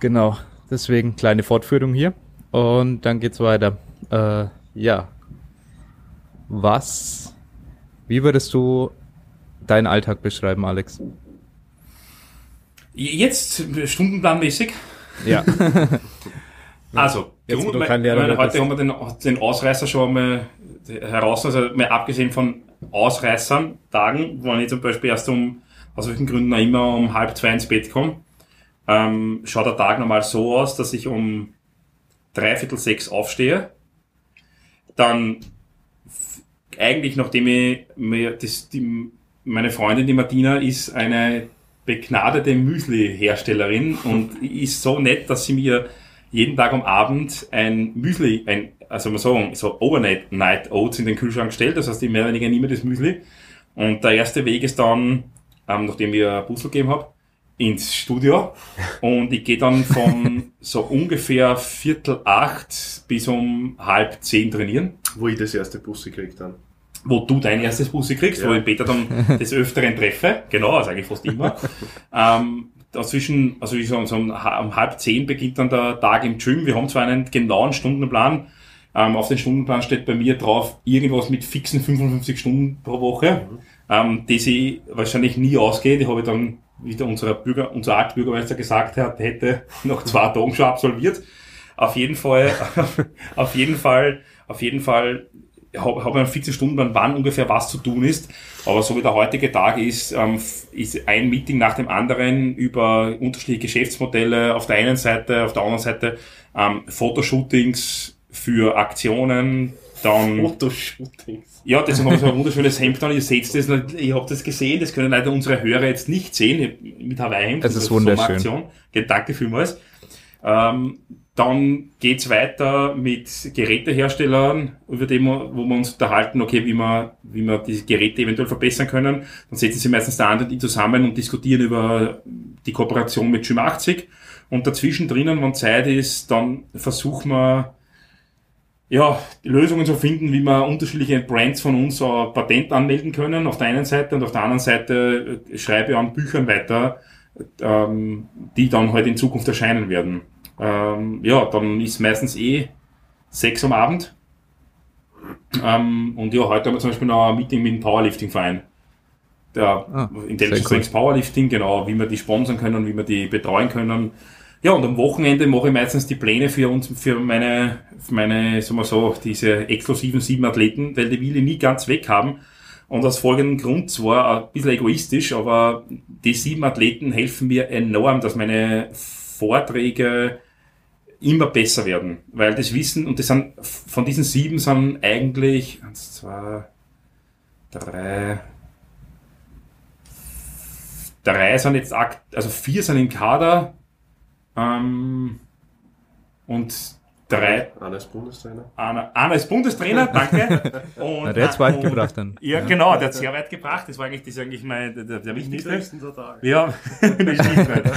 genau, deswegen kleine Fortführung hier. Und dann geht's weiter. Äh, ja, was, wie würdest du deinen Alltag beschreiben, Alex? Jetzt stundenplanmäßig. Ja. Also, Jetzt, du mein- mein, heute haben wir den, den Ausreißer schon mal heraus, also mal abgesehen von Ausreißern, Tagen, wo ich zum Beispiel erst um, aus welchen Gründen auch immer, um halb zwei ins Bett komme, ähm, schaut der Tag normal so aus, dass ich um dreiviertel sechs aufstehe, dann eigentlich, nachdem ich mir das, die, meine Freundin, die Martina, ist eine begnadete Müsli-Herstellerin und ist so nett, dass sie mir jeden Tag am Abend ein Müsli, ein, also man sagen, so Overnight Night Oats in den Kühlschrank stellt. Das heißt, ich mehr oder weniger nehme das Müsli. Und der erste Weg ist dann, ähm, nachdem ich ein Puzzle gegeben habe, ins Studio. Und ich gehe dann von so ungefähr Viertel acht bis um halb zehn trainieren Wo ich das erste Bus gekriegt habe. Wo du dein erstes Bussi kriegst, Ja. wo ich Peter dann des Öfteren treffe. Genau, also eigentlich fast immer. ähm, dazwischen, also ich sag, so um, um halb zehn beginnt dann der Tag im Gym. Wir haben zwar einen genauen Stundenplan. Ähm, auf den Stundenplan steht bei mir drauf irgendwas mit fixen 55 Stunden pro Woche, ähm, die sie wahrscheinlich nie ausgeht. Die habe ich dann, wie der unser Bürger, unser Altbürgermeister gesagt hat, hätte nach zwei Tagen schon absolviert. Auf jeden Fall, auf jeden Fall, auf jeden Fall habe hab einen fixen Stundenplan, wann ungefähr was zu tun ist. Aber so wie der heutige Tag ist, ähm, ist ein Meeting nach dem anderen über unterschiedliche Geschäftsmodelle auf der einen Seite, auf der anderen Seite ähm, Fotoshootings für Aktionen, dann Fotoshootings. ja, das haben wir so ein wunderschönes Hemd an. Ihr seht das, ihr habt das gesehen, das können leider unsere Hörer jetzt nicht sehen, mit Hawaii-Hemd. Es ist das wunderschön. Okay, danke vielmals. Ähm, dann geht's weiter mit Geräteherstellern, über wir, wo wir uns unterhalten, okay, wie wir, wie wir die Geräte eventuell verbessern können. Dann setzen sie meistens der andere die zusammen und diskutieren über die Kooperation mit Gym 80. Und dazwischen drinnen, wenn Zeit ist, dann versuchen wir, ja, Lösungen zu finden, wie wir unterschiedliche Brands von uns ein Patent anmelden können, auf der einen Seite und auf der anderen Seite äh, schreibe ich an Büchern weiter, ähm, die dann halt in Zukunft erscheinen werden. Ähm, ja, dann ist meistens eh sechs am Abend. Ähm, und ja, heute haben wir zum Beispiel noch ein Meeting mit dem Powerlifting-Verein. Der Ah, Intelligent sehr cool. Strengths Powerlifting, genau, wie wir die sponsern können, wie wir die betreuen können. Ja, und am Wochenende mache ich meistens die Pläne für uns, für meine, für meine, sagen wir so, diese exklusiven sieben Athleten, weil die will ich nie ganz weg haben. Und aus folgendem Grund zwar ein bisschen egoistisch, aber die sieben Athleten helfen mir enorm, dass meine Vorträge immer besser werden. Weil das Wissen, und das sind, von diesen sieben sind eigentlich, eins, zwei, drei, drei sind jetzt, akt, also vier sind im Kader, ähm, und drei, Einer ist Bundestrainer. einer, einer ist Bundestrainer, danke. Und, Na, der hat's weit und- gebracht dann. Ja, genau, der hat sehr weit gebracht. Das war eigentlich, das ist eigentlich mein, der, der, wichtigste. Tage. Ja, nicht weit.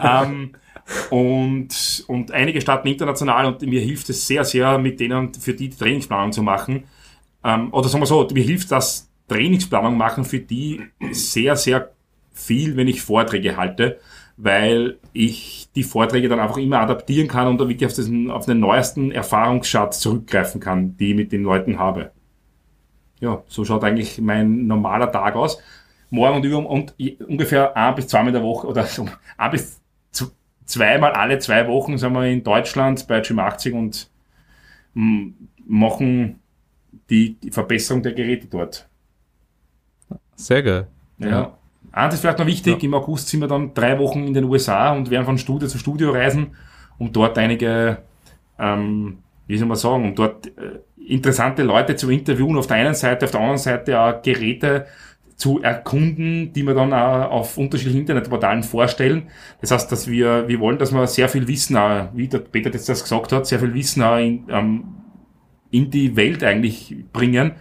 ähm, und, und einige starten international und mir hilft es sehr, sehr, mit denen für die, die Trainingsplanung zu machen. Ähm, oder sagen wir so, mir hilft das Trainingsplanung machen für die sehr, sehr viel, wenn ich Vorträge halte, weil ich die Vorträge dann einfach immer adaptieren kann und wirklich auf, diesen, auf den neuesten Erfahrungsschatz zurückgreifen kann, die ich mit den Leuten habe. Ja, so schaut eigentlich mein normaler Tag aus. Morgen und über und ungefähr ein bis zweimal in der Woche oder so ein bis zweimal alle zwei Wochen sind wir in Deutschland bei Gym 80 und machen die, die Verbesserung der Geräte dort. Sehr geil. Ja. ja. Eins ist vielleicht noch wichtig, ja. im August sind wir dann drei Wochen in den USA und werden von Studio zu Studio reisen, um dort einige, ähm, wie soll man sagen, um dort äh, interessante Leute zu interviewen auf der einen Seite, auf der anderen Seite auch Geräte zu erkunden, die wir dann auch auf unterschiedlichen Internetportalen vorstellen. Das heißt, dass wir, wir wollen, dass wir sehr viel Wissen, auch, wie der Peter jetzt das gesagt hat, sehr viel Wissen auch in, ähm, in die Welt eigentlich bringen,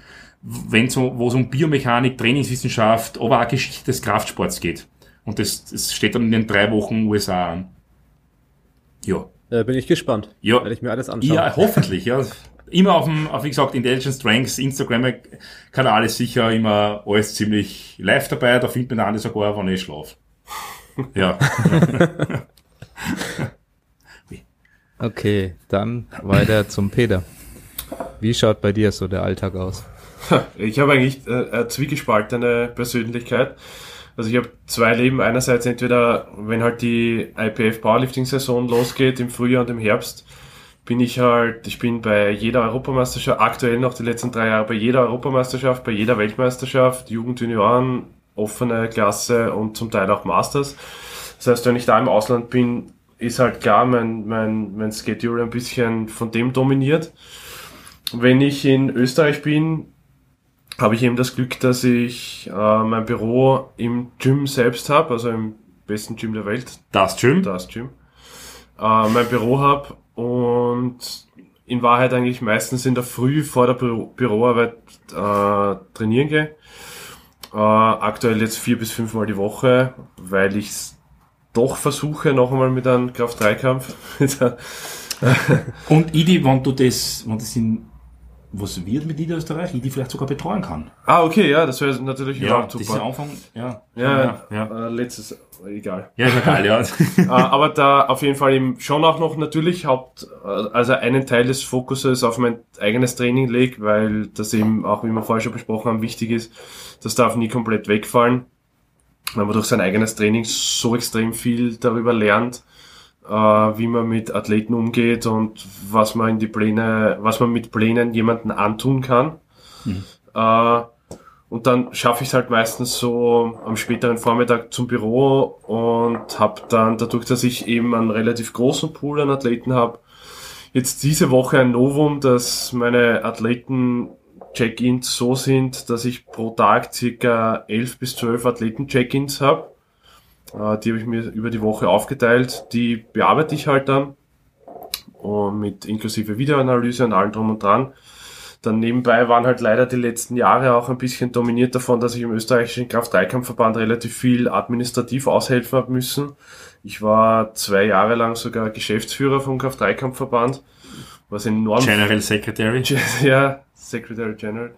wenn so, wo es um Biomechanik, Trainingswissenschaft, aber auch Geschichte des Kraftsports geht. Und das, das steht dann in den drei Wochen USA an. Ja. Da bin ich gespannt. Ja. Werde ich mir alles anschauen. Ja, hoffentlich, ja. Immer auf dem, auf, wie gesagt, Intelligent Strengths, Instagram-Kanal ist sicher immer alles ziemlich live dabei. Da findet man alle sogar, wenn ich schlafe. Ja. okay, dann weiter zum Peter. Wie schaut bei dir so der Alltag aus? Ich habe eigentlich äh, eine zwiegespaltene Persönlichkeit. Also ich habe zwei Leben. Einerseits entweder, wenn halt die IPF Powerlifting Saison losgeht im Frühjahr und im Herbst, bin ich halt, ich bin bei jeder Europameisterschaft, aktuell noch die letzten drei Jahre bei jeder Europameisterschaft, bei jeder Weltmeisterschaft, Jugend, Junioren, offene Klasse und zum Teil auch Masters. Das heißt, wenn ich da im Ausland bin, ist halt klar mein, mein, mein Schedule ein bisschen von dem dominiert. Wenn ich in Österreich bin, habe ich eben das Glück, dass ich äh, mein Büro im Gym selbst habe, also im besten Gym der Welt. Das Gym? Das Gym. Äh, mein Büro habe und in Wahrheit eigentlich meistens in der Früh vor der Büro Büroarbeit äh, trainieren gehe. Äh, aktuell jetzt vier bis fünfmal die Woche, weil ich doch versuche, noch einmal mit einem Kraft-3-Kampf. und Idi, wenn du das, wenn das in was wird mit Niederösterreich, die vielleicht sogar betreuen kann. Ah, okay, ja, das wäre natürlich ja, überhaupt super. Anfang, ja. Ja, ja, ja. Äh, letztes, egal. Ja, ist egal, ja. äh, aber da auf jeden Fall eben schon auch noch natürlich Haupt, äh, also einen Teil des Fokuses auf mein eigenes Training lege, weil das eben auch, wie wir vorher schon besprochen haben, wichtig ist. Das darf nie komplett wegfallen, weil man durch sein eigenes Training so extrem viel darüber lernt äh, wie man mit Athleten umgeht und was man in die Pläne, was man mit Plänen jemanden antun kann. Mhm. Äh, und dann schaffe ich es halt meistens so am späteren Vormittag zum Büro und habe dann dadurch, dass ich eben einen relativ großen Pool an Athleten habe, jetzt diese Woche ein Novum, dass meine Athleten Check-ins so sind, dass ich pro Tag circa 11 bis 12 Athleten-Check-ins habe. Äh, die habe ich mir über die Woche aufgeteilt. Die bearbeite ich halt dann und mit inklusive Videoanalyse und allem drum und dran. Dann nebenbei waren halt leider die letzten Jahre auch ein bisschen dominiert davon, dass ich im österreichischen Kraft-3-Kampfverband relativ viel administrativ aushelfen habe müssen. Ich war zwei Jahre lang sogar Geschäftsführer vom Kraft-3-Kampfverband, was enorm... General Secretary? Ja, Secretary General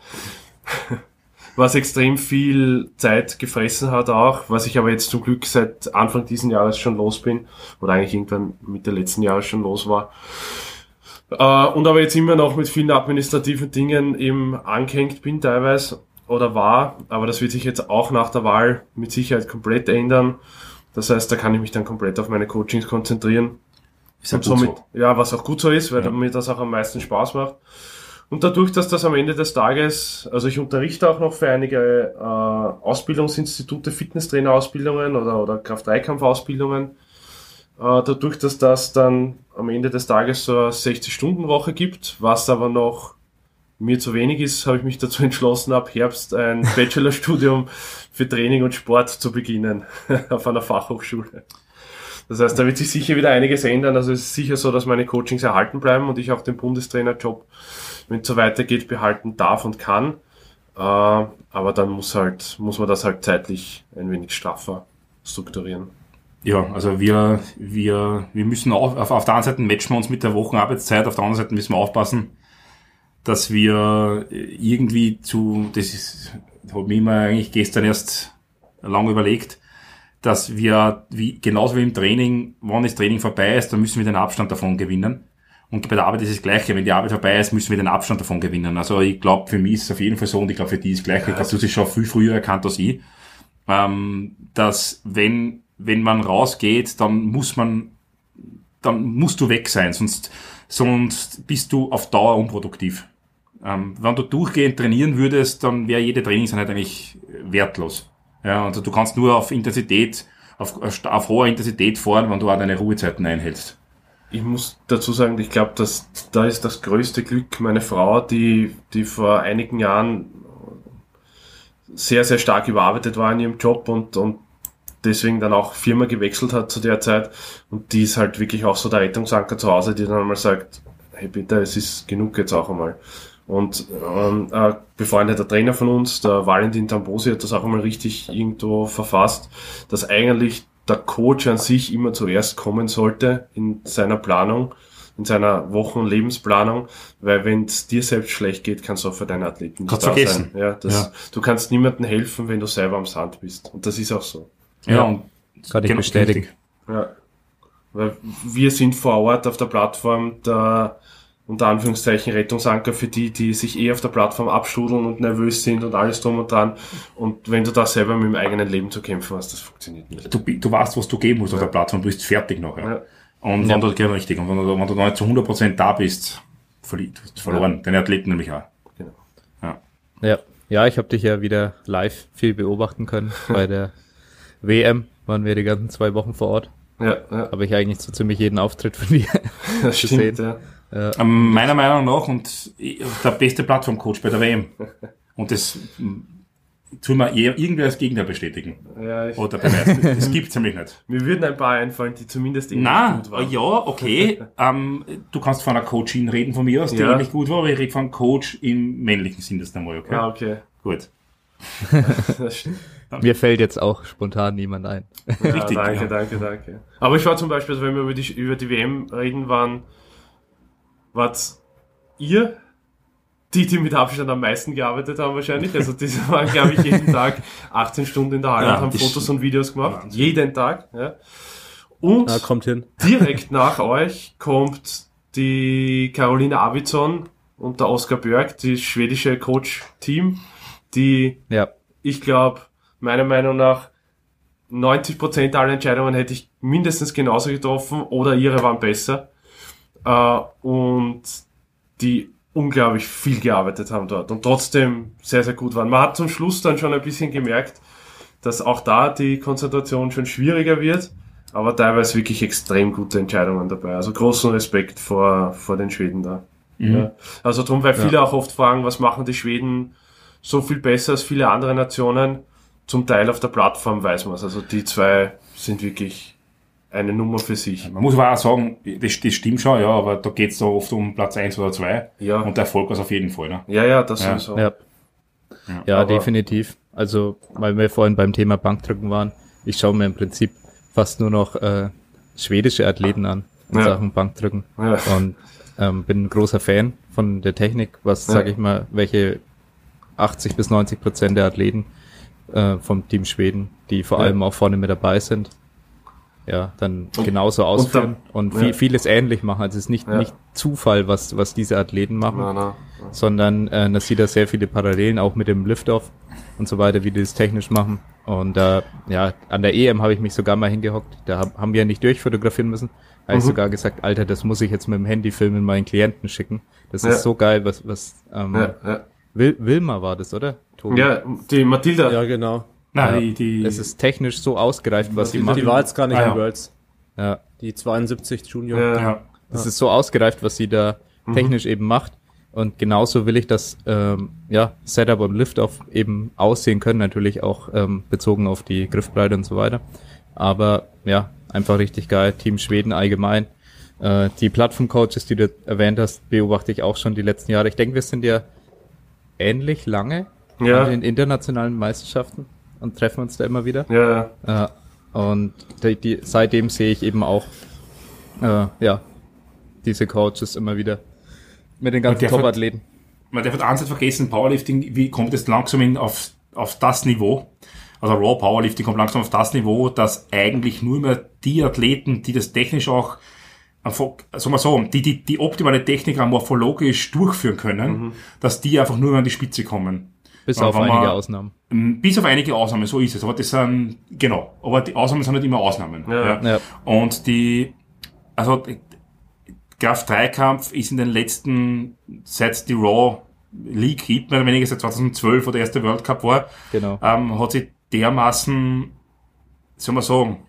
was extrem viel Zeit gefressen hat auch, was ich aber jetzt zum Glück seit Anfang diesen Jahres schon los bin, oder eigentlich irgendwann Mitte letzten Jahres schon los war. Äh, und aber jetzt immer noch mit vielen administrativen Dingen eben angehängt bin teilweise oder war, aber das wird sich jetzt auch nach der Wahl mit Sicherheit komplett ändern. Das heißt, da kann ich mich dann komplett auf meine Coachings konzentrieren. Ist ja, und somit, so. ja, was auch gut so ist, weil ja. mir das auch am meisten Spaß macht. Und dadurch, dass das am Ende des Tages, also ich unterrichte auch noch für einige äh, Ausbildungsinstitute, Fitnesstrainerausbildungen oder, oder Kraft-3-Kampf-Ausbildungen, äh, dadurch, dass das dann am Ende des Tages so eine 60-Stunden-Woche gibt, was aber noch mir zu wenig ist, habe ich mich dazu entschlossen, ab Herbst ein Bachelorstudium für Training und Sport zu beginnen auf einer Fachhochschule. Das heißt, da wird sich sicher wieder einiges ändern. Also es ist sicher so, dass meine Coachings erhalten bleiben und ich auch den Bundestrainerjob wenn es so weitergeht, behalten darf und kann. Äh, aber dann muss halt, muss man das halt zeitlich ein wenig straffer strukturieren. Ja, also wir, wir, wir müssen auch, auf, auf der einen Seite matchen wir uns mit der Wochenarbeitszeit, auf der anderen Seite müssen wir aufpassen, dass wir irgendwie zu, das ist, habe ich mir eigentlich gestern erst lange überlegt, dass wir, wie, genauso wie im Training, wann das Training vorbei ist, dann müssen wir den Abstand davon gewinnen. Und bei der Arbeit ist es das Gleiche. Wenn die Arbeit vorbei ist, müssen wir den Abstand davon gewinnen. Also ich glaube, für mich ist es auf jeden Fall so und ich glaube, für die ist es gleich. ich glaube, du hast es schon viel früher erkannt als ich, ähm, dass wenn, wenn man rausgeht, dann muss man, dann musst du weg sein, sonst, sonst bist du auf Dauer unproduktiv. Ähm, wenn du durchgehend trainieren würdest, dann wäre jede Trainingseinheit eigentlich wertlos. Ja, also du kannst nur auf Intensität, auf, auf hoher Intensität fahren, wenn du auch deine Ruhezeiten einhältst. Ich muss dazu sagen, ich glaube, dass da ist das größte Glück meine Frau, die, die vor einigen Jahren sehr, sehr stark überarbeitet war in ihrem Job und, und deswegen dann auch Firma gewechselt hat zu der Zeit. Und die ist halt wirklich auch so der Rettungsanker zu Hause, die dann einmal sagt, hey bitte, es ist genug jetzt auch einmal. Und ähm, ein befreundeter Trainer von uns, der Valentin Tambosi, hat das auch einmal richtig irgendwo verfasst, dass eigentlich der Coach an sich immer zuerst kommen sollte in seiner Planung, in seiner Wochen-Lebensplanung, weil wenn es dir selbst schlecht geht, kannst du auch für deine Athleten nicht kannst da vergessen. sein. Ja, das, Ja. Du kannst niemandem helfen, wenn du selber am Sand bist. Und das ist auch so. Ja, und Kann ich genau, bestätigen. Ja. Weil wir sind vor Ort auf der Plattform der unter Anführungszeichen Rettungsanker für die, die sich eh auf der Plattform abstudeln und nervös sind und alles drum und dran. Und wenn du da selber mit dem eigenen Leben zu kämpfen hast, das funktioniert nicht. Du, du weißt, was du geben musst auf der Plattform, du bist fertig nachher. Ja. Und wenn du, genau richtig, und wenn du, wenn du noch nicht zu 100% da bist, verli du hast verloren. Deine Athleten nämlich auch. Genau. Ja. Ja, ja ich habe dich ja wieder live viel beobachten können. Bei der WM waren wir die ganzen zwei Wochen vor Ort. Ja, ja, Habe ich eigentlich so ziemlich jeden Auftritt von dir. das gesehen. stimmt, ja. Ähm, meiner Meinung nach und der beste Plattformcoach bei der WM. Und das mm, tun wir eher irgendwie als Gegner bestätigen. ja ich, Oder beweisen. Das, das gibt's nämlich nicht. mir würden ein paar einfallen, die zumindest ähnlich Na, gut waren. ja, okay. ähm, du kannst von einer Coachin reden von mir aus, die Ja. ähnlich gut war, aber ich rede von einem Coach im männlichen Sinn das einmal, okay? Ja, okay. Gut. Mir fällt jetzt auch spontan niemand ein. Ja, Richtig, danke, ja. danke, danke. Aber ich war zum Beispiel, also wenn wir über die, über die WM reden, waren, wart ihr die, die mit Abstand am meisten gearbeitet haben wahrscheinlich. Also diese waren, glaube ich, jeden Tag 18 Stunden in der Halle Ja, und haben Fotos und Videos gemacht. Wahnsinn. Jeden Tag. Ja. Und Ah, kommt hin. direkt nach euch kommt die Caroline Avizon und der Oskar Björk, die schwedische Coach-Team, die Ja, ich glaube, meiner Meinung nach 90% aller Entscheidungen hätte ich mindestens genauso getroffen oder ihre waren besser. Äh, und die unglaublich viel gearbeitet haben dort und trotzdem sehr, sehr gut waren. Man hat zum Schluss dann schon ein bisschen gemerkt, dass auch da die Konzentration schon schwieriger wird, aber teilweise wirklich extrem gute Entscheidungen dabei. Also großen Respekt vor, vor den Schweden da. Ja. Also darum, weil viele auch oft fragen, was machen die Schweden so viel besser als viele andere Nationen. Zum Teil auf der Plattform weiß man es. Also die zwei sind wirklich eine Nummer für sich. Man muss aber auch sagen, das, das stimmt schon, ja, aber da geht's da oft um Platz eins oder zwei Ja, und der Erfolg ist auf jeden Fall. Ne? ja, ja, das Ja. sowieso. ja. Ja, Aber- definitiv. Also, weil wir vorhin beim Thema Bankdrücken waren, ich schaue mir im Prinzip fast nur noch äh, schwedische Athleten an in Ja. Sachen Bankdrücken. Ja. Und ähm, bin ein großer Fan von der Technik, was, Ja. sage ich mal, welche 80 bis 90 Prozent der Athleten äh, vom Team Schweden, die vor Ja. allem auch vorne mit dabei sind, ja, dann Und- genauso ausführen und, ja. viel, vieles ähnlich machen. Also es ist nicht, Ja. nicht Zufall, was, was diese Athleten machen Na, na. sondern äh, das sieht da sehr viele Parallelen, auch mit dem Liftoff und so weiter, wie die das technisch machen. Und äh, ja, an der EM habe ich mich sogar mal hingehockt. Da hab, haben wir ja nicht durchfotografieren müssen. Da habe ich Mhm. sogar gesagt, Alter, das muss ich jetzt mit dem Handy filmen meinen Klienten schicken. Das Ja. ist so geil, was, was ähm, Ja, ja. Wil Wilma war das, oder? Tobi? ja, die Mathilda. Ja, genau. Nein, Ja. die, die, Es ist technisch so ausgereift, was sie Die, machen. die war jetzt gar nicht Ah, in ja. Worlds. Ja, Die 72 Junior. Ja. ja. Es ist so ausgereift, was sie da Mhm. technisch eben macht. Und genauso will ich das ähm, ja, Setup und Liftoff eben aussehen können, natürlich auch ähm, bezogen auf die Griffbreite und so weiter. Aber ja, einfach richtig geil. Team Schweden allgemein. Äh, die Plattform-Coaches, die du erwähnt hast, beobachte ich auch schon die letzten Jahre. Ich denke, wir sind ja ähnlich lange Ja. an den internationalen Meisterschaften und treffen uns da immer wieder. Ja, ja. Äh, Und die, die, seitdem sehe ich eben auch, äh, ja, diese Coaches immer wieder mit den ganzen Top-Athleten. man darf eins nicht vergessen, Powerlifting, wie kommt es langsam in, auf, auf das Niveau, also Raw Powerlifting kommt langsam auf das Niveau, dass eigentlich nur mehr die Athleten, die das technisch auch, sagen wir so, die, die, die optimale Technik auch morphologisch durchführen können, dass die einfach nur mehr an die Spitze kommen. Bis auf einige man- Ausnahmen. Bis auf einige Ausnahmen, so ist es. Aber das sind, genau. Aber die Ausnahmen sind nicht immer Ausnahmen. Ja. Ja. Und die, also, die- Kraft-3-Kampf ist in den letzten, seit die Raw League gibt, mehr oder weniger seit 2012, wo der erste World Cup war, Genau. ähm, hat sich dermaßen, soll man sagen,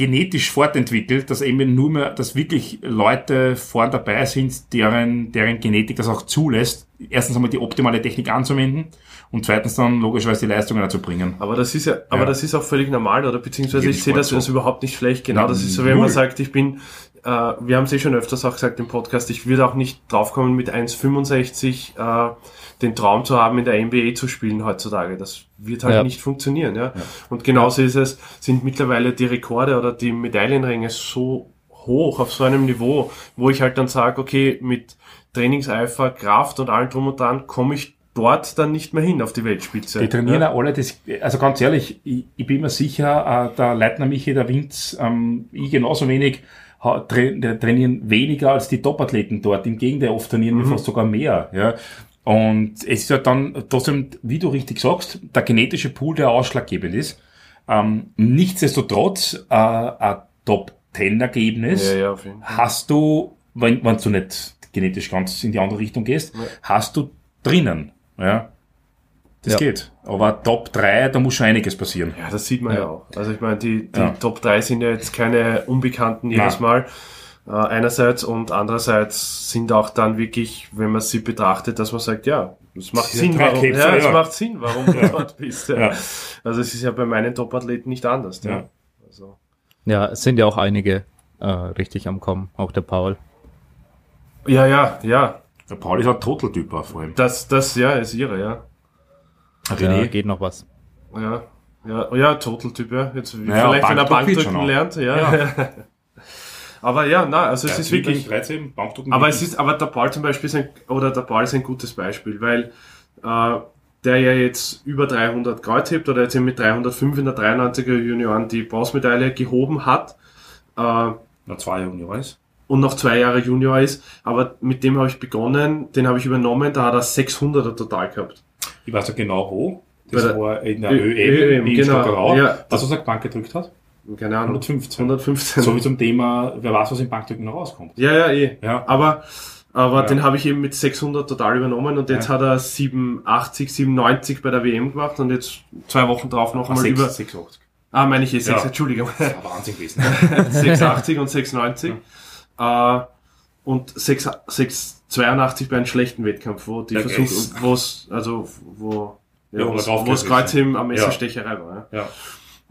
genetisch fortentwickelt, dass eben nur mehr, dass wirklich Leute vorn dabei sind, deren, deren Genetik das auch zulässt, erstens einmal die optimale Technik anzuwenden und zweitens dann logischerweise die Leistungen dazu bringen. Aber das ist ja, aber Ja. das ist auch völlig normal, oder? Beziehungsweise Jedem ich sehe das so. überhaupt nicht schlecht. Genau, Na, das ist so, wenn man sagt, ich bin, äh, wir haben es eh schon öfters auch gesagt im Podcast, ich würde auch nicht draufkommen, mit 1,65 äh, den Traum zu haben, in der NBA zu spielen heutzutage. Das wird halt Ja. nicht funktionieren, ja. Und genauso ist es, sind mittlerweile die Rekorde oder die Medaillenränge so hoch auf so einem Niveau, wo ich halt dann sage, okay, mit Trainingseifer, Kraft und allem drum und dran komme ich dort dann nicht mehr hin auf die Weltspitze. Die trainieren ja. alle, das, also ganz ehrlich, ich, ich bin mir sicher, äh, der Leitner Michi, der Winz, ähm, ich genauso wenig, trainieren weniger als die Top-Athleten dort. Im Gegenteil, oft trainieren wir fast sogar mehr. Ja. Und es ist ja dann trotzdem, wie du richtig sagst, der genetische Pool, der ausschlaggebend ist. Ähm, nichtsdestotrotz, äh, ein Top-10-Ergebnis Ja, ja, auf jeden Fall. hast du, wenn, wenn du nicht genetisch ganz in die andere Richtung gehst, hast du drinnen. Ja. Das Ja. geht. Aber Top 3, da muss schon einiges passieren. Ja, das sieht man ja, Ja. auch. Also ich meine, die, die Ja. Top 3 sind ja jetzt keine Unbekannten jedes Mal. Äh, einerseits und andererseits sind auch dann wirklich, wenn man sie betrachtet, dass man sagt, ja, es macht Sinn, warum, Dreikämpfer, ja, es ja. macht Sinn, warum du dort bist. Ja. Ja. Also es ist ja bei meinen Top-Athleten nicht anders. Ja. Ja. Also, Ja, es sind ja auch einige äh, richtig am Kommen, auch der Paul. ja, ja, ja. Der Paul ist ein Total-Typ auch vor allem. Das, das, ja, ist ihre, ja. René, geht noch was. Ja, ja, ja, Total-Typ, ja. Jetzt, Naja, vielleicht, wenn er Bankdrücken lernt, ja. aber ja, na, also es ist wirklich, 13, Bankdrücken Aber es ist, aber der Paul zum Beispiel ist ein, oder der Paul ist ein gutes Beispiel, weil äh, der ja jetzt über 300 Kreuz hebt oder jetzt eben mit 305 in der 93er Junioren die Bronzemedaille gehoben hat äh, noch zwei Jahre ist. und noch zwei Jahre Junior ist. Aber mit dem habe ich begonnen, den habe ich übernommen, da hat er 600er total gehabt. Ich weiß ja genau wo. Das der war in der ÖM, ÖM, in genau. Stockerau. Ja. Was er Bank gedrückt hat? Keine Ahnung. 115. 115. So wie zum Thema, wer weiß, was im Bankdrücken noch rauskommt. Ja, ja, eh. Ja. Aber, aber Ja. den habe ich eben mit 600 total übernommen und jetzt Ja. hat er 87, 97 bei der WM gemacht und jetzt zwei Wochen drauf noch Ah, über. 680. Ah, meine ich eh 6, Ja. Entschuldigung. Das war Wahnsinn gewesen. 680 und 690. Äh, und 6, 682 bei einem schlechten Wettkampf, wo die Ja, Versuch, geil. wo es, also, wo, Ja, ja, wo es Kreuzheben am Ja. Messerstecherei war. Ja. Ja.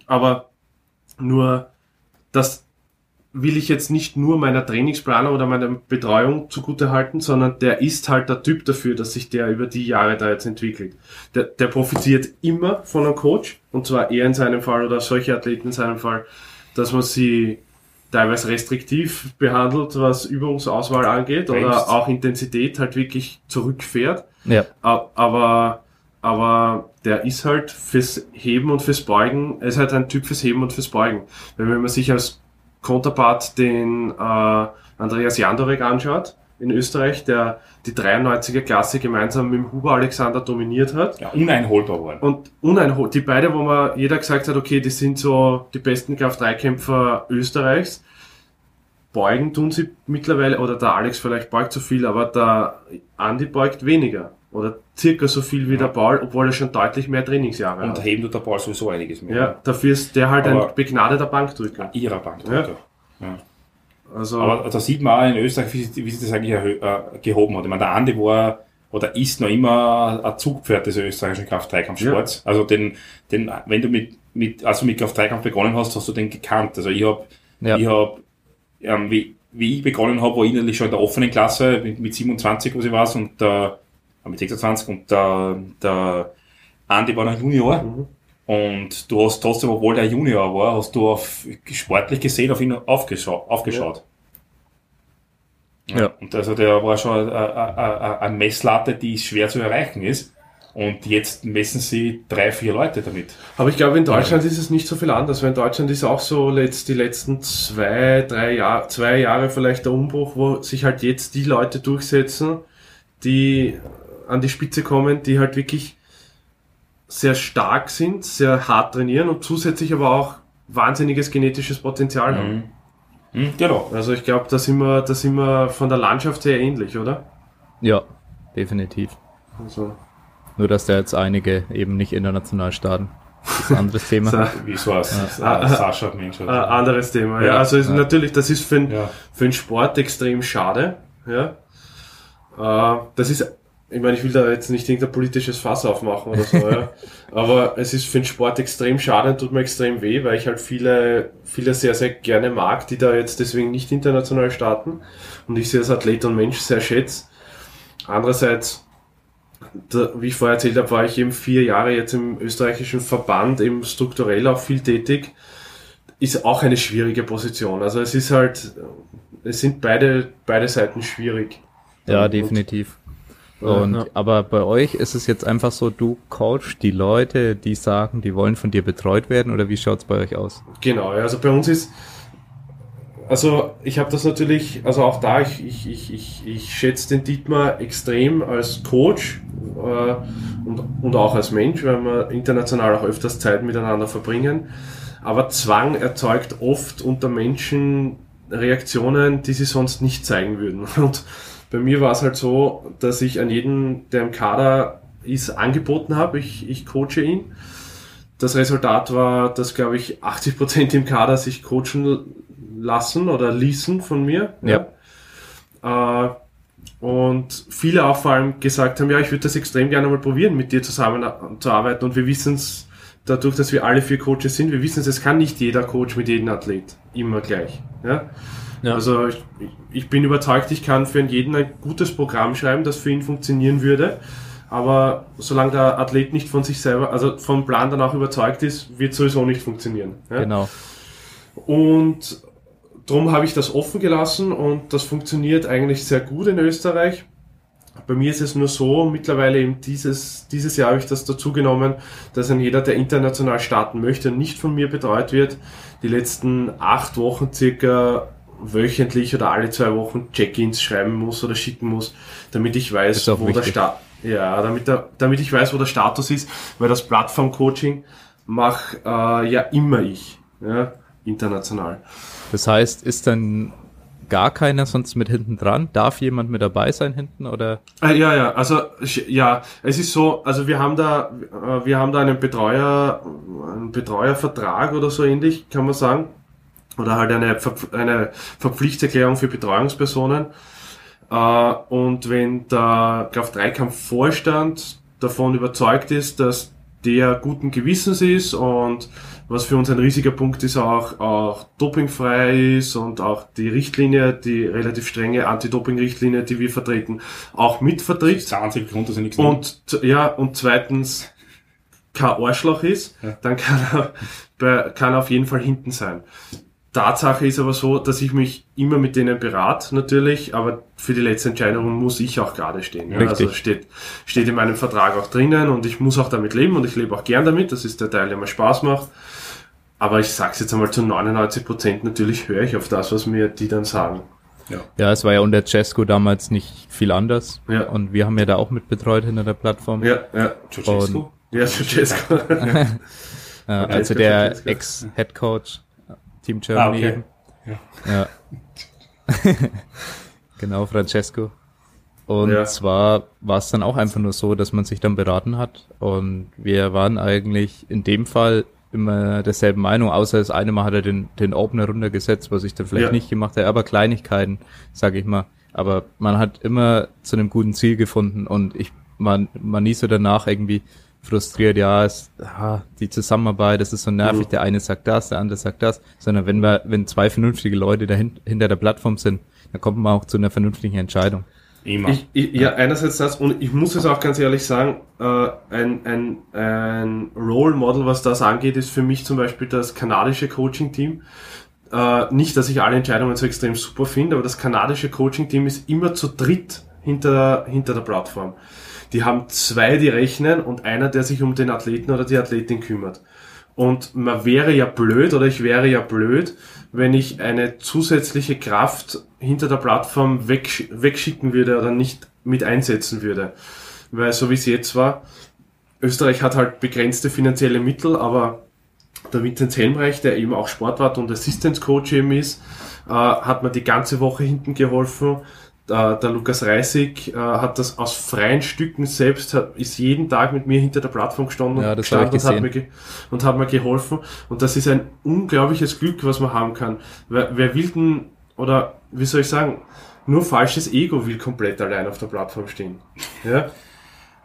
Aber nur, das will ich jetzt nicht nur meiner Trainingsplanung oder meiner Betreuung zugute halten, sondern der ist halt der Typ dafür, dass sich der über die Jahre da jetzt entwickelt. Der, der profitiert immer von einem Coach, und zwar er in seinem Fall oder solche Athleten in seinem Fall, dass man sie teilweise restriktiv behandelt, was Übungsauswahl angeht, Bremst. oder auch Intensität halt wirklich zurückfährt. Ja, aber aber der ist halt fürs Heben und fürs Beugen, er ist halt ein Typ fürs Heben und fürs Beugen. Weil wenn man sich als Counterpart den äh, Andreas Jandorek anschaut in Österreich, der die 93er Klasse gemeinsam mit dem Huber Alexander dominiert hat. ja, uneinholbar waren. Und uneinhol die beide, wo man jeder gesagt hat, okay, die sind so die besten Kraft-3-Kämpfer Österreichs. Beugen tun sie mittlerweile, oder der Alex vielleicht beugt so viel, aber der Andi beugt weniger. Oder circa so viel wie der Paul, obwohl er schon deutlich mehr Trainingsjahre Und hat. heben tut der Paul sowieso einiges mehr. Ja, dafür ist der halt Aber- ein begnadeter Bankdrücker. Ihrer Bankdrücker. Ja. Also, Aber da sieht man auch in Österreich, wie, wie sich das eigentlich äh, gehoben hat. Ich meine, der Andi war oder ist noch immer ein Zugpferd des österreichischen Kraft-3-Kampfsports. Also den, den, wenn du mit, mit, also mit Kraft-3-Kampf begonnen hast, hast du den gekannt. Also ich habe, Ja. ich habe, ähm, wie, wie ich begonnen habe, war ich innerlich schon in der offenen Klasse mit, mit 27, was ich weiß, und der, äh, mit 26 und der, der Andi war noch Junior. Mhm. Und du hast trotzdem, obwohl der Junior war, hast du auf, sportlich gesehen auf ihn aufgeschaut. aufgeschaut. Ja. Ja. Und also der war schon eine, Messlatte, die schwer zu erreichen ist. Und jetzt messen sie drei, vier Leute damit. Aber ich glaube, in Deutschland ist es nicht so viel anders, weil in Deutschland ist auch so letzt, die letzten zwei, drei Jahre, zwei Jahre vielleicht der Umbruch, wo sich halt jetzt die Leute durchsetzen, die an die Spitze kommen, die halt wirklich sehr stark sind, sehr hart trainieren und zusätzlich aber auch wahnsinniges genetisches Potenzial haben. Hm, genau. Also ich glaube, da sind wir, da sind wir von der Landschaft sehr ähnlich, oder? Ja, definitiv. Also, Nur, dass da jetzt einige eben nicht international starten. Das ist ein anderes Thema. so, Wie so ein Ah, ah, Sascha Mensch. ein anderes Thema. Ja, Ja, also ist ja. natürlich, das ist für, den Ja. für den Sport extrem schade. Ja. Äh, das ist, ich meine, ich will da jetzt nicht irgendein politisches Fass aufmachen oder so, ja. aber es ist für den Sport extrem schade und tut mir extrem weh, weil ich halt viele, viele sehr, sehr gerne mag, die da jetzt deswegen nicht international starten und ich sie als Athlet und Mensch sehr schätze. Andererseits, da, wie ich vorher erzählt habe, war ich eben vier Jahre jetzt im österreichischen Verband eben strukturell auch viel tätig. Ist auch eine schwierige Position. Also es ist halt, es sind beide, beide Seiten schwierig. Ja, Und- definitiv. Und, ja. aber bei euch ist es jetzt einfach so, du coachst die Leute, die sagen, die wollen von dir betreut werden oder wie schaut's bei euch aus? Genau, also bei uns ist, also ich habe das natürlich, also auch da, ich, ich, ich, ich, ich schätze den Dietmar extrem als Coach äh, und, und auch als Mensch, weil wir international auch öfters Zeit miteinander verbringen. Aber Zwang erzeugt oft unter Menschen Reaktionen, die sie sonst nicht zeigen würden. Und bei mir war es halt so, dass ich an jeden, der im Kader ist, angeboten habe, ich, ich coache ihn. Das Resultat war, dass, glaube ich, 80% im Kader sich coachen lassen oder ließen von mir. Ja. Äh, und viele auch vor allem gesagt haben, ja, ich würde das extrem gerne mal probieren, mit dir zusammen zu arbeiten. Und wir wissen es, dadurch, dass wir alle vier Coaches sind, wir wissen es, es kann nicht jeder Coach mit jedem Athlet immer gleich. Ja? Ja. Also ich, ich bin überzeugt, ich kann für jeden ein gutes Programm schreiben, das für ihn funktionieren würde. Aber solange der Athlet nicht von sich selber, also vom Plan dann auch überzeugt ist, wird sowieso nicht funktionieren. Ja? Genau. Und darum habe ich das offen gelassen und das funktioniert eigentlich sehr gut in Österreich. Bei mir ist es nur so, mittlerweile eben dieses, dieses Jahr habe ich das dazu genommen, dass ein jeder, der international starten möchte, nicht von mir betreut wird, die letzten acht Wochen circa wöchentlich oder alle zwei Wochen Check-ins schreiben muss oder schicken muss, damit ich weiß, wo der wichtig. Start, ja, damit, der, damit ich weiß, wo der Status ist, weil das Plattform-Coaching mache äh, ja immer ich, ja, international. Das heißt, ist dann gar keiner sonst mit hinten dran? Darf jemand mit dabei sein hinten oder? Äh, ja, ja, also ja, es ist so, also wir haben da, äh, wir haben da einen Betreuer, einen Betreuervertrag oder so ähnlich, kann man sagen, oder halt eine, eine Verpflichterklärung für Betreuungspersonen. Äh, und wenn der Kraft-3-Kampf-Vorstand davon überzeugt ist, dass der guten Gewissens ist und was für uns ein riesiger Punkt ist, auch, auch dopingfrei ist und auch die Richtlinie, die relativ strenge Anti-Doping-Richtlinie, die wir vertreten, auch mitvertritt. Das ist der einzige Grund, dass er nichts. Und ja, und zweitens kein Arschloch ist, dann kann er, bei, kann er auf jeden Fall hinten sein. Tatsache ist aber so, dass ich mich immer mit denen berate, natürlich, aber für die letzte Entscheidung muss ich auch gerade stehen. Ja, also steht, steht in meinem Vertrag auch drinnen und ich muss auch damit leben und ich lebe auch gern damit. Das ist der Teil, der mir Spaß macht. Aber ich sag's jetzt einmal zu 99 Prozent, natürlich höre ich auf das, was mir die dann sagen. Ja, es war ja unter Cesco damals nicht viel anders. Ja. Und wir haben ja da auch mit betreut hinter der Plattform. Ja, ja. Ceausescu? Ja. Äh, also Cesco, der Cesco. Ex-Head-Coach Team Germany Ah, okay. eben. Ja. genau, Francesco. Und Ja. zwar war es dann auch einfach nur so, dass man sich dann beraten hat. Und wir waren eigentlich in dem Fall immer derselben Meinung, außer das eine Mal hat er den, den Opener runtergesetzt, was ich dann vielleicht Ja. nicht gemacht habe, aber Kleinigkeiten, sage ich mal. Aber man hat immer zu einem guten Ziel gefunden und ich man, man nie so danach irgendwie frustriert, ja, es, ah, die Zusammenarbeit, das ist so nervig, Mhm. der eine sagt das, der andere sagt das, sondern wenn wir, wenn zwei vernünftige Leute dahin, hinter der Plattform sind, dann kommt man auch zu einer vernünftigen Entscheidung. Immer. Ich, ich, ja, einerseits das und ich muss es auch ganz ehrlich sagen, äh, ein, ein, ein Role Model, was das angeht, ist für mich zum Beispiel das kanadische Coaching-Team. Äh, nicht, dass ich alle Entscheidungen so extrem super finde, aber das kanadische Coaching-Team ist immer zu dritt hinter, hinter der Plattform. Die haben zwei, die rechnen und einer, der sich um den Athleten oder die Athletin kümmert. Und man wäre ja blöd oder ich wäre ja blöd, wenn ich eine zusätzliche Kraft hinter der Plattform weg, wegschicken würde oder nicht mit einsetzen würde. Weil so wie es jetzt war, Österreich hat halt begrenzte finanzielle Mittel, aber der Vinzenz Helmreich, der eben auch Sportwart und Assistance Coach eben ist, äh, hat mir die ganze Woche hinten geholfen. Der, der Lukas Reisig äh, hat das aus freien Stücken selbst, hat, ist jeden Tag mit mir hinter der Plattform gestanden Ja, gestanden und, hat mir ge und hat mir geholfen. Und das ist ein unglaubliches Glück, was man haben kann. Wer, wer will denn, oder wie soll ich sagen, nur falsches Ego will komplett allein auf der Plattform stehen. Ja?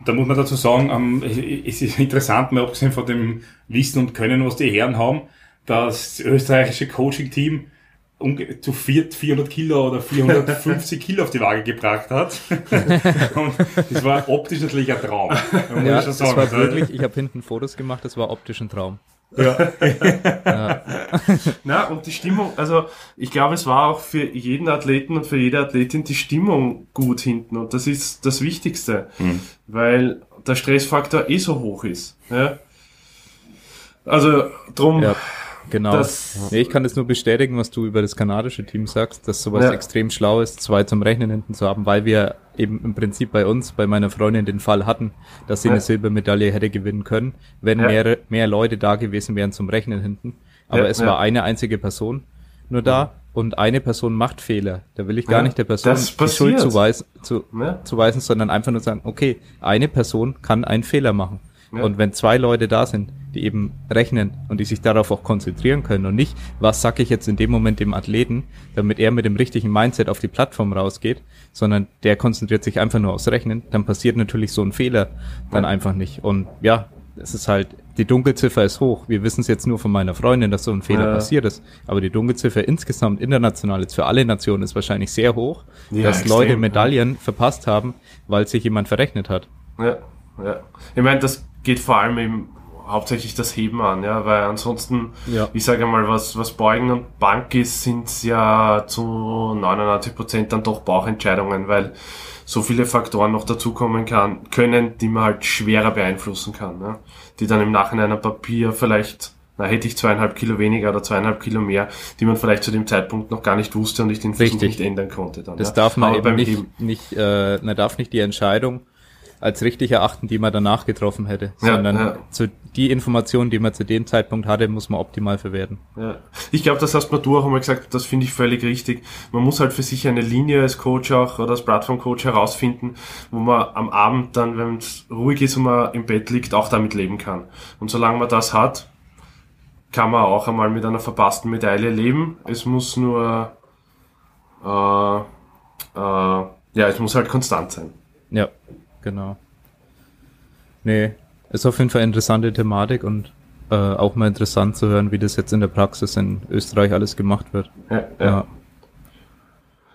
Da muss man dazu sagen, ähm, es ist interessant, mal abgesehen von dem Wissen und Können, was die Herren haben, dass das österreichische Coaching-Team zu viert 400 Kilo oder 450 Kilo auf die Waage gebracht hat. und das war optisch natürlich ein Traum. Ja, ich schon das sagen. war Also, wirklich, ich habe hinten Fotos gemacht, das war optisch ein Traum. Na, und die Stimmung, also ich glaube, es war auch für jeden Athleten und für jede Athletin die Stimmung gut hinten und das ist das Wichtigste, weil der Stressfaktor eh so hoch ist. Ja? Also drum, Ja, genau. Nee, ich kann das nur bestätigen, was du über das kanadische Team sagst, dass sowas Ja. extrem schlau ist, zwei zum Rechnen hinten zu haben, weil wir eben im Prinzip bei uns, bei meiner Freundin den Fall hatten, dass sie Ja. eine Silbermedaille hätte gewinnen können, wenn Ja. mehr, mehr Leute da gewesen wären zum Rechnen hinten. Aber es war eine einzige Person nur da und eine Person macht Fehler. Da will ich gar nicht der Person die Schuld zuweisen, zu, Ja. zuweisen, sondern einfach nur sagen, okay, eine Person kann einen Fehler machen. Ja. Und wenn zwei Leute da sind, die eben rechnen und die sich darauf auch konzentrieren können und nicht, was sag ich jetzt in dem Moment dem Athleten, damit er mit dem richtigen Mindset auf die Plattform rausgeht, sondern der konzentriert sich einfach nur aufs Rechnen, dann passiert natürlich so ein Fehler dann einfach nicht. Und ja, es ist halt, die Dunkelziffer ist hoch. Wir wissen es jetzt nur von meiner Freundin, dass so ein Fehler Ja. passiert ist. Aber die Dunkelziffer insgesamt international jetzt für alle Nationen ist wahrscheinlich sehr hoch, Ja, dass extrem, Leute ja. Medaillen verpasst haben, weil sich jemand verrechnet hat. Ja, ja. Ich meine, das geht vor allem eben hauptsächlich das Heben an, ja, weil ansonsten, Ja. ich sage mal, was, was Beugen und Bank ist, sind ja zu 99 Prozent dann doch Bauchentscheidungen, weil so viele Faktoren noch dazukommen kann, können, die man halt schwerer beeinflussen kann, ne? die dann im Nachhinein am Papier vielleicht, na, hätte ich zweieinhalb Kilo weniger oder zweieinhalb Kilo mehr, die man vielleicht zu dem Zeitpunkt noch gar nicht wusste und ich den Versuch Richtig. nicht ändern konnte dann. Das ja? darf man Aber eben beim nicht, Heben- nicht äh, man darf nicht die Entscheidung als richtig erachten, die man danach getroffen hätte, Ja, sondern ja. zu die Informationen, die man zu dem Zeitpunkt hatte, muss man optimal verwerten. Ja. Ich glaube, das hast du auch einmal gesagt, das finde ich völlig richtig. Man muss halt für sich eine Linie als Coach auch oder als Plattform-Coach herausfinden, wo man am Abend dann, wenn es ruhig ist und man im Bett liegt, auch damit leben kann. Und solange man das hat, kann man auch einmal mit einer verpassten Medaille leben. Es muss nur, äh, äh, ja, es muss halt konstant sein. Ja, genau. Nee, ist auf jeden Fall eine interessante Thematik und äh, auch mal interessant zu hören, wie das jetzt in der Praxis in Österreich alles gemacht wird. Ja, ja. Ja,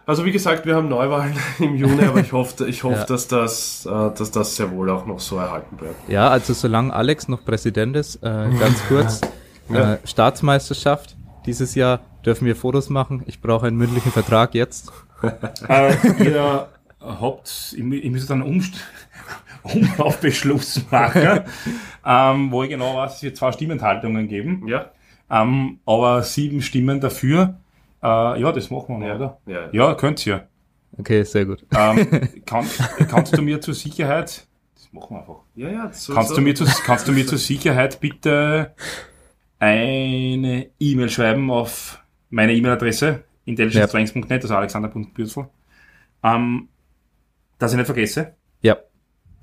Also wie gesagt, wir haben Neuwahlen im Juni, aber ich hoffe, ich hoffe, Ja. dass das, äh, dass das sehr wohl auch noch so erhalten bleibt. ja also solange Alex noch Präsident ist, äh, ganz kurz, Ja. äh, Staatsmeisterschaft, dieses Jahr dürfen wir Fotos machen. Ich brauche einen mündlichen Vertrag jetzt. Äh, ihr habt, ich, mü- ich muss dann einen Umst Umlaufbeschluss machen, ähm, wo ich genau weiß, es wird zwei Stimmenthaltungen geben, Ja? ähm, aber sieben Stimmen dafür. Äh, ja, das machen wir noch, oder? Ja. Ja, könnt ihr. Okay, sehr gut. Ähm, kann, kannst du mir zur Sicherheit, das machen wir einfach. Ja, ja, so, Kannst so. du, mir zu, kannst du mir zur Sicherheit bitte eine E-Mail schreiben auf meine E-Mail-Adresse, intelligencetrainings.net, also alexander.bürsel, ähm, dass ich nicht vergesse? Ja,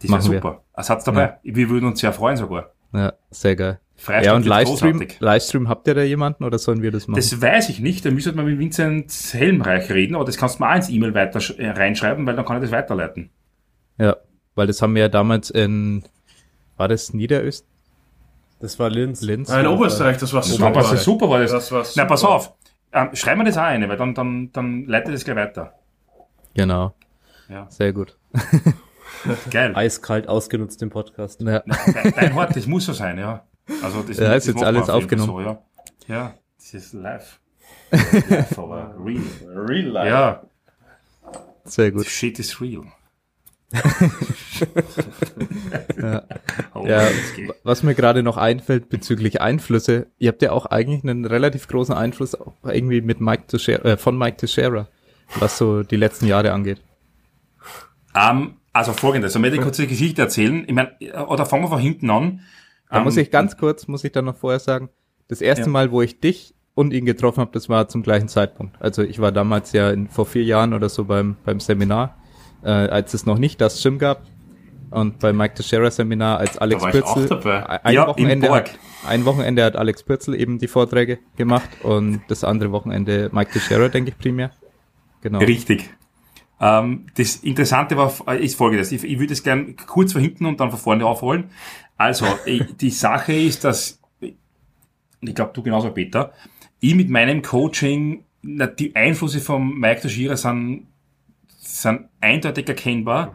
Das Machen wir. super. Ein Satz dabei. Wir würden uns sehr freuen sogar. ja, sehr geil. Freistaat Ja, und Livestream, großartig. Livestream habt ihr da jemanden oder sollen wir das machen? Das weiß ich nicht, da müsste man mit Vincent Helmreich reden, aber das kannst du mal auch ins E-Mail weiter äh, reinschreiben, weil dann kann ich das weiterleiten. ja, weil das haben wir ja damals in, war das Niederöst? Das war Linz. Linz? Nein, Oberösterreich, das war Super, super. das super war das. Das war Na, super. pass auf. Ähm, schreib mir das auch eine, weil dann, dann, dann leite das gleich weiter. Genau. Ja. Sehr gut. Geil. Eiskalt ausgenutzt im Podcast. Ja. Dein, dein Wort, das muss so sein, ja. Also das, Ja, ist das jetzt alles aufgenommen. So, ja. ja, das ist live. live aber real. Real life. Ja, Sehr gut. shit is real. Oh, Ja, das geht. was mir gerade noch einfällt bezüglich Einflüsse, ihr habt ja auch eigentlich einen relativ großen Einfluss auch irgendwie mit Mike Teixeira, äh, von Mike Teixeira, was so die letzten Jahre angeht. Ähm, also folgendes, um mir die kurze Geschichte erzählen. Ich meine, oder fangen wir von hinten an. Da Ähm, muss ich ganz kurz, muss ich dann noch vorher sagen, das erste Ja. Mal, wo ich dich und ihn getroffen habe, das war zum gleichen Zeitpunkt. Also ich war damals ja in, vor vier Jahren oder so beim, beim Seminar, äh, als es noch nicht das Gym gab. Und beim Mike Teixeira Seminar, als Alex ich Pürzel, ein Ja, Wochenende hat, ein Wochenende hat Alex Pürzel eben die Vorträge gemacht und das andere Wochenende Mike Teixeira, denke ich primär. Genau. Richtig. Ähm, das Interessante war, äh, ist folgendes. Ich, ich würde es gern kurz von hinten und dann von vorne aufholen. Also, die Sache ist, dass, ich glaube, du genauso, Peter, ich mit meinem Coaching, na, die Einflüsse von Mike Teixeira sind, sind eindeutig erkennbar,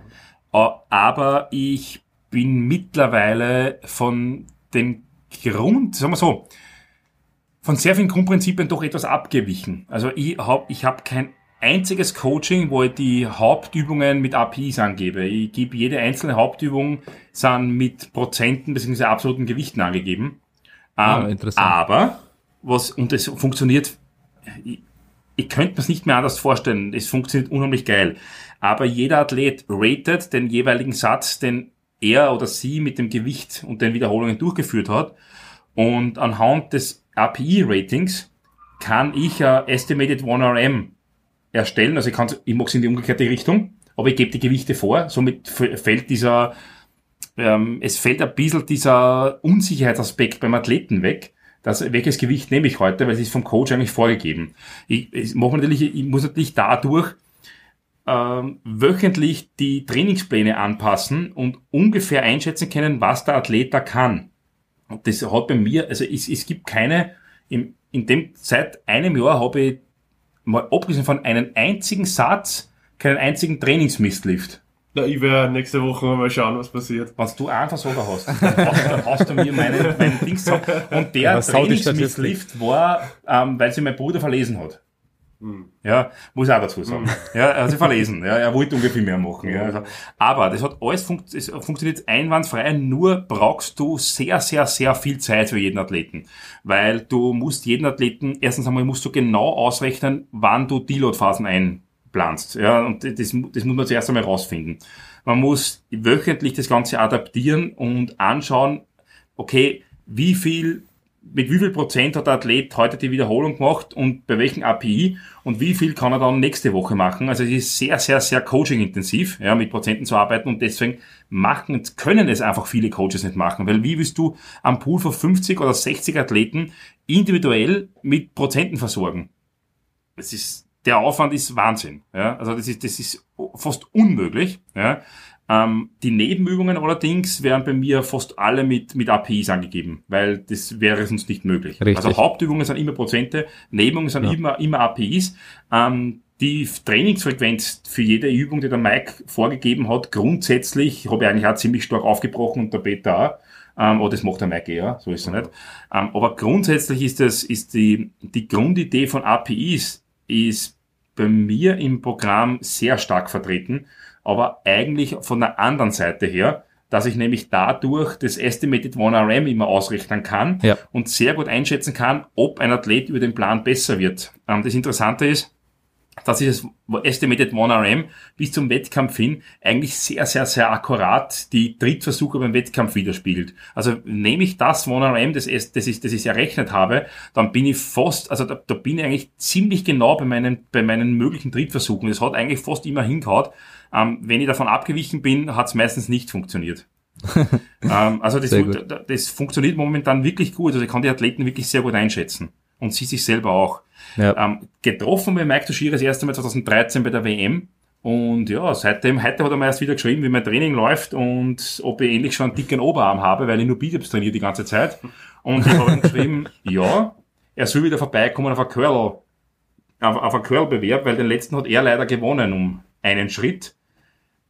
äh, aber ich bin mittlerweile von den Grund, sagen wir so, von sehr vielen Grundprinzipien doch etwas abgewichen. Also ich habe ich hab kein einziges Coaching, wo ich die Hauptübungen mit APIs angebe. Ich gebe jede einzelne Hauptübung sind mit Prozenten bzw. absoluten Gewichten angegeben. Ah, Ähm, interessant. Aber was und es funktioniert. Ich, ich könnte mir es nicht mehr anders vorstellen. Es funktioniert unheimlich geil. Aber jeder Athlet ratet den jeweiligen Satz, den er oder sie mit dem Gewicht und den Wiederholungen durchgeführt hat. Und anhand des API-Ratings kann ich ein Estimated 1RM erstellen. Also ich, kann, ich mache es in die umgekehrte Richtung, aber ich gebe die Gewichte vor. Somit fällt dieser, ähm, es fällt ein bisschen dieser Unsicherheitsaspekt beim Athleten weg. Das, welches Gewicht nehme ich heute, weil es ist vom Coach eigentlich vorgegeben. Ich, ich, mache natürlich, ich muss natürlich dadurch ähm, wöchentlich die Trainingspläne anpassen und ungefähr einschätzen können, was der Athlet da kann. Und das hat bei mir, also es, es gibt keine, in, in dem, seit einem Jahr habe ich mal abgesehen von einem einzigen Satz keinen einzigen Trainingsmistlift. Na, ich werde nächste Woche mal schauen, was passiert. Wenn du einen Versorger hast, dann hast, dann hast du mir meinen, meinen Dings zusammen. Und der die Trainingsmistlift war, ähm, weil sie mein Bruder verlesen hat. Ja, muss ich auch dazu sagen. Ja, er hat sich verlesen. Ja, er wollte ungefähr mehr machen. Ja, also, aber das hat alles funkt, es funktioniert einwandfrei, nur brauchst du sehr, sehr, sehr viel Zeit für jeden Athleten. Weil du musst jeden Athleten, erstens einmal musst du genau ausrechnen, wann du Deload-Phasen einplanst. Ja, und das, das muss man zuerst einmal rausfinden. Man muss wöchentlich das Ganze adaptieren und anschauen, okay, wie viel, mit wie viel Prozent hat der Athlet heute die Wiederholung gemacht und bei welchem API und wie viel kann er dann nächste Woche machen. Also es ist sehr, sehr, sehr coaching-intensiv, ja, mit Prozenten zu arbeiten und deswegen machen, können es einfach viele Coaches nicht machen, weil wie willst du am Pool von 50 oder 60 Athleten individuell mit Prozenten versorgen? Das ist, der Aufwand ist Wahnsinn, ja, also das ist, das ist fast unmöglich, ja. Ähm, die Nebenübungen allerdings werden bei mir fast alle mit, mit APIs angegeben, weil das wäre sonst nicht möglich. Richtig. Also Hauptübungen sind immer Prozente, Nebenübungen sind Ja. immer, immer APIs. Ähm, die Trainingsfrequenz für jede Übung, die der Mike vorgegeben hat, grundsätzlich habe ich eigentlich auch ziemlich stark aufgebrochen und der Peter auch. Ähm, aber das macht der Mike eher, so ist er nicht. Ähm, aber grundsätzlich ist das, ist die, die Grundidee von APIs ist bei mir im Programm sehr stark vertreten, aber eigentlich von der anderen Seite her, dass ich nämlich dadurch das Estimated 1RM immer ausrechnen kann Ja. und sehr gut einschätzen kann, ob ein Athlet über den Plan besser wird. Ähm, das Interessante ist, dass dieses Estimated 1RM bis zum Wettkampf hin eigentlich sehr, sehr, sehr akkurat die Trittversuche beim Wettkampf widerspiegelt. Also nehme ich das 1RM, das, das, ich, das ich errechnet habe, dann bin ich fast, also da, da bin ich eigentlich ziemlich genau bei meinen, bei meinen möglichen Trittversuchen. Das hat eigentlich fast immer hingehaut. Ähm, wenn ich davon abgewichen bin, hat es meistens nicht funktioniert. ähm, also das, das funktioniert momentan wirklich gut. Also ich kann die Athleten wirklich sehr gut einschätzen. Und sie sich selber auch. Ja. Ähm, getroffen bei Mike Toshira das erste Mal 2013 bei der WM. Und ja, seitdem, heute hat er mir erst wieder geschrieben, wie mein Training läuft und ob ich endlich schon einen dicken Oberarm habe, weil ich nur Bizeps trainiere die ganze Zeit. Und ich habe ihm geschrieben, ja, er soll wieder vorbeikommen auf ein Curl, auf, auf ein Curl-Bewerb, weil den letzten hat er leider gewonnen um einen Schritt.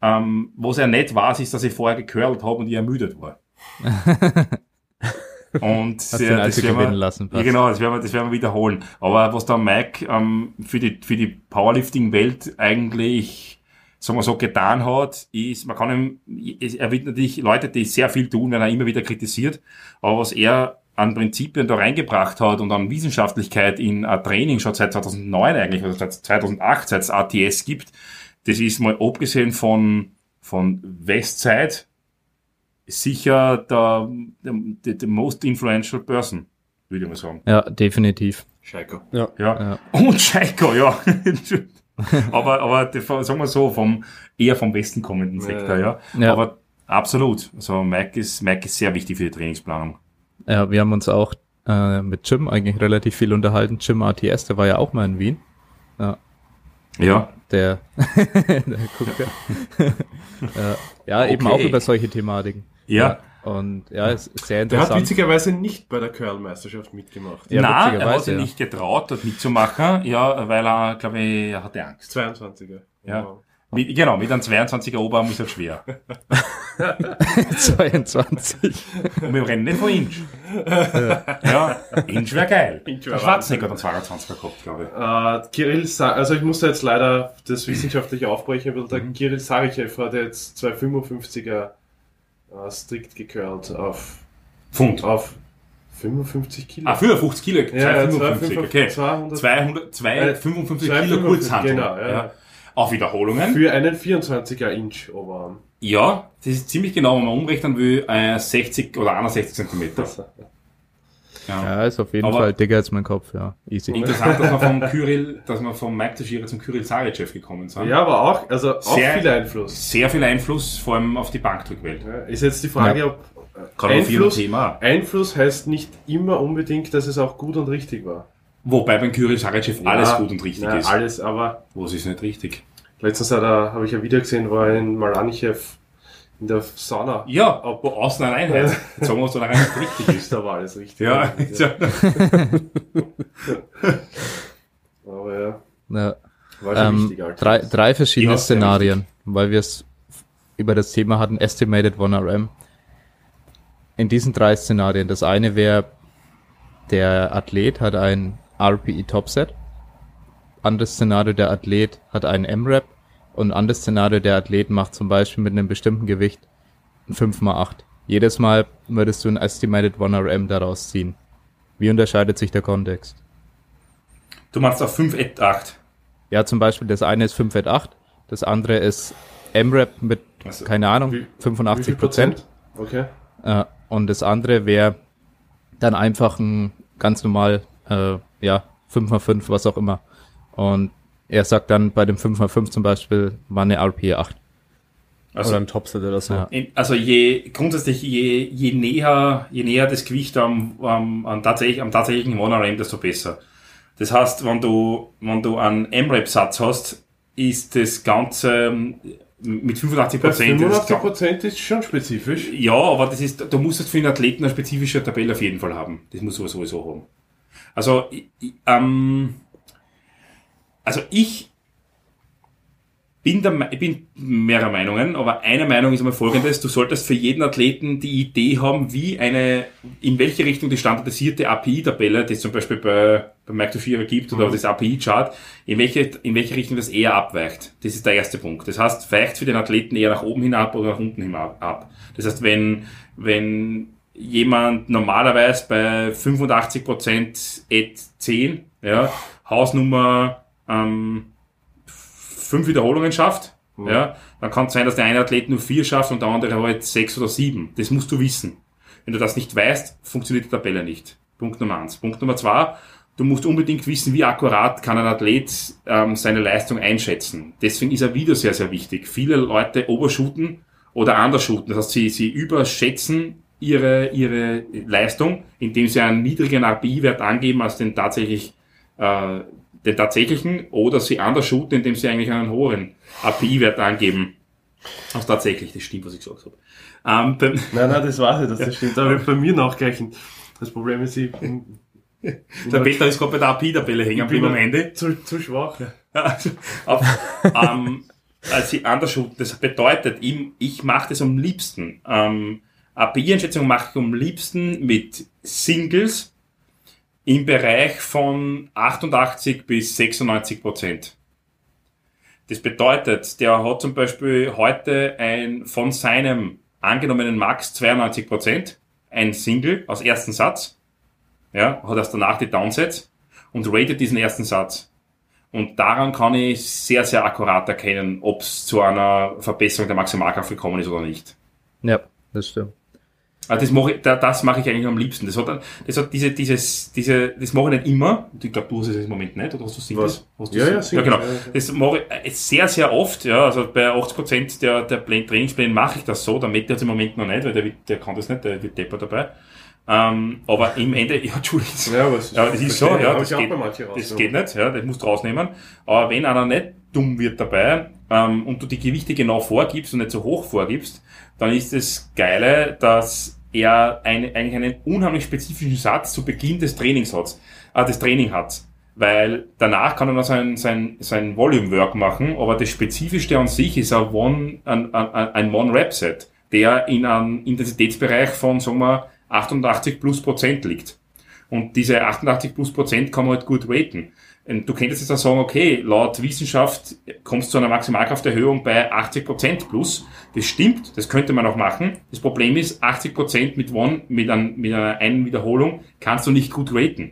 Ähm, was er nicht weiß, ist, dass ich vorher gecurlt habe und ich ermüdet war. und Hast den also werden wir, lassen. ja, genau, das werden wir, das werden wir wiederholen. Aber was da Mike ähm, für die, für die Powerlifting-Welt eigentlich, sagen wir so, getan hat, ist, man kann ihm, er wird natürlich Leute, die sehr viel tun, wenn er immer wieder kritisiert. Aber was er an Prinzipien da reingebracht hat und an Wissenschaftlichkeit in ein Training schon seit 2009 eigentlich, also seit 2008, seit es ATS gibt, das ist mal abgesehen von, von Westside sicher der, der, der most influential person, würde ich mal sagen. Ja, definitiv. Scheiko. Ja. Ja. Und Scheiko, ja. aber, aber sagen wir so, vom, eher vom Westen kommenden Sektor, ja. Ja. Aber absolut. Also Mike ist, Mike ist sehr wichtig für die Trainingsplanung. Ja, wir haben uns auch äh, mit Jim eigentlich relativ viel unterhalten. Jim ATS, der war ja auch mal in Wien. Ja, Ja. Der, der guckt ja. ja, ja eben Okay. auch über solche Thematiken. Ja. Und ja, ist sehr Der hat interessant. witzigerweise nicht bei der Curl-Meisterschaft mitgemacht. Ja, Nein, er hat sich ja. nicht getraut, dort mitzumachen, ja, weil er, glaube ich, er hatte Angst. 22er. Ja. Wow. Mit, genau, mit einem 22er Oberarm ist er schwer. 22. Und wir rennen nicht von Inch. ja, Inch wäre geil. Inch wär Der Schwarzenegger hat einen 22er gehabt, glaube ich. Äh, Kirill, Sa also ich musste jetzt leider das wissenschaftlich aufbrechen, weil der Kirill Sarichev hat jetzt zwei 55er äh, strikt gecurlt auf, Pfund. auf 55 Kilo. Ah, 55 Kilo, Ja, ja, 255, okay. 200 200, 255 Äh, Kilo 255, Kurzhantel. genau, ja. Auf Wiederholungen. für einen 24er Inch Oberarm. Ja, das ist ziemlich genau, wenn man umrechnen will, äh, 60 oder 61 Zentimeter. Ja. Ja, ist auf jeden Aber- Fall dicker als mein Kopf, ja. Easy. Interessant, dass wir vom Kyrill, dass wir vom Mike Teixeira zum Kyrill Saricev gekommen sind. Ja, aber auch, also auch Sehr- viel Einfluss. Sehr viel Einfluss, vor allem auf die Bankdrückwelt. Ja, ist jetzt die Frage, Ja. ob äh, Einfluss, Thema. Einfluss heißt nicht immer unbedingt, dass es auch gut und richtig war. Wobei beim Kyrill Saricev alles Ja, gut und richtig ja, ist. Alles, aber Was ist nicht richtig? letztens habe ich ja wieder gesehen, war in Malanichev in der Sauna. Ja, wo außen eine Einheit. Ja. Jetzt sagen wir, da rein nicht richtig ist. Da war alles richtig. Ja, ja. Aber ja, Ja. war schon Ähm, wichtig, Alter. drei, drei verschiedene Szenarien, weil wir es über das Thema hatten, Estimated 1RM. In diesen drei Szenarien, das eine wäre, der Athlet hat ein RPE Topset. Anderes Szenario, der Athlet hat einen M-Rap. Und anderes Szenario, der Athlet macht zum Beispiel mit einem bestimmten Gewicht ein 5x8. Jedes Mal würdest du ein Estimated 1RM daraus ziehen. Wie unterscheidet sich der Kontext? Du machst auf 5 at 8. Ja, zum Beispiel das eine ist 5 at 8, das andere ist M-Rap mit, Also, keine Ahnung, wie- Wie 85 viel Prozent. Okay. Äh, und das andere wäre dann einfach ein ganz normal, äh, ja, 5x5, was auch immer. Und er sagt dann bei dem 5x5 zum Beispiel, war eine RP 8. Also, Oder ein Topset oder so. Ja. in, also je, grundsätzlich, je, je näher, je näher das Gewicht am, am, am, tatsächlich, am tatsächlichen One-RM, desto besser. Das heißt, wenn du, wenn du einen M-Rap-Satz hast, ist das Ganze ähm, mit 85 Bei Prozent. 85 Prozent ist schon spezifisch. Ja, aber das ist, du musst jetzt für einen Athleten eine spezifische Tabelle auf jeden Fall haben. Das muss er sowieso haben. Also, ähm, also ich bin, der, ich bin mehrerer Meinungen, aber eine Meinung ist einmal folgendes. Du solltest für jeden Athleten die Idee haben, wie eine, in welche Richtung die standardisierte API-Tabelle, die es zum Beispiel bei, bei Mike Vierer gibt, oder das API-Chart, in welche, in welche Richtung das eher abweicht. Das ist der erste Punkt. Das heißt, weicht für den Athleten eher nach oben hin ab oder nach unten hin ab. ab. Das heißt, wenn, wenn jemand normalerweise bei 85% at 10, ja, Hausnummer, ähm, fünf Wiederholungen schafft, ja, dann kann es sein, dass der eine Athlet nur vier schafft und der andere halt sechs oder sieben. Das musst du wissen. Wenn du das nicht weißt, funktioniert die Tabelle nicht. Punkt Nummer eins. Punkt Nummer zwei, du musst unbedingt wissen, wie akkurat kann ein Athlet ähm, seine Leistung einschätzen. Deswegen ist ein Video sehr, sehr wichtig. Viele Leute overshooten oder undershooten. Das heißt, sie, sie überschätzen ihre, ihre Leistung, indem sie einen niedrigen RPI-Wert angeben als den tatsächlich äh, den tatsächlichen oder sie anders shooten, indem sie eigentlich einen höheren API-Wert angeben. Also tatsächlich, das stimmt, was ich gesagt habe. Ähm, Nein, nein, das weiß ich, dass das stimmt. Aber bei mir nachgleichen. Das Problem ist, ich der Peter ist gerade bei der API-Tabelle hängen geblieben am Ende. zu, zu schwach. Auf, ähm, als ich anders Das bedeutet, ich, ich mache das am liebsten. Ähm, API-Einschätzung mache ich am liebsten mit Singles im Bereich von 88 bis 96 Prozent. Das bedeutet, der hat zum Beispiel heute ein von seinem angenommenen Max 92 Prozent, ein Single aus ersten Satz, ja, hat erst danach die Downsets und ratet diesen ersten Satz. Und daran kann ich sehr, sehr akkurat erkennen, ob es zu einer Verbesserung der Maximalkraft gekommen ist oder nicht. Ja, das stimmt. Also das mache ich, das mache ich eigentlich am liebsten. Das hat, das hat diese, dieses, diese, das mache ich nicht immer. Ich glaube, du hast es im Moment nicht, oder hast du Singles? Was? Hast du Ja, ja, Singles? Genau. ja, ja. Das mache ich sehr, sehr oft, ja. Also bei 80 Prozent der, der Trainingspläne mache ich das so. Der Mette hat im Moment noch nicht, weil der, der kann das nicht, der wird Depper dabei. Ähm, aber im Ende, ja, Entschuldigung. Ja, aber es- ja, das ist so, ja, das geht, das geht nicht, ja, das musst du rausnehmen. Aber wenn einer nicht dumm wird dabei, ähm, und du die Gewichte genau vorgibst und nicht so hoch vorgibst, dann ist das Geile, dass er eine, eigentlich einen unheimlich spezifischen Satz zu Beginn des Trainings hat, äh, des Training hat. Weil danach kann er noch sein, sein, sein Volume Work machen, aber das Spezifischste an sich ist ein One, ein, ein, ein One-Rap-Set, der in einem Intensitätsbereich von, sagen wir, 88 plus Prozent liegt. Und diese 88 plus Prozent kann man halt gut raten. Und du könntest jetzt auch sagen, okay, laut Wissenschaft kommst du zu einer Maximalkrafterhöhung bei 80 Prozent plus. Das stimmt, das könnte man auch machen. Das Problem ist, 80 Prozent mit One, mit, ein, mit einer einen Wiederholung kannst du nicht gut raten.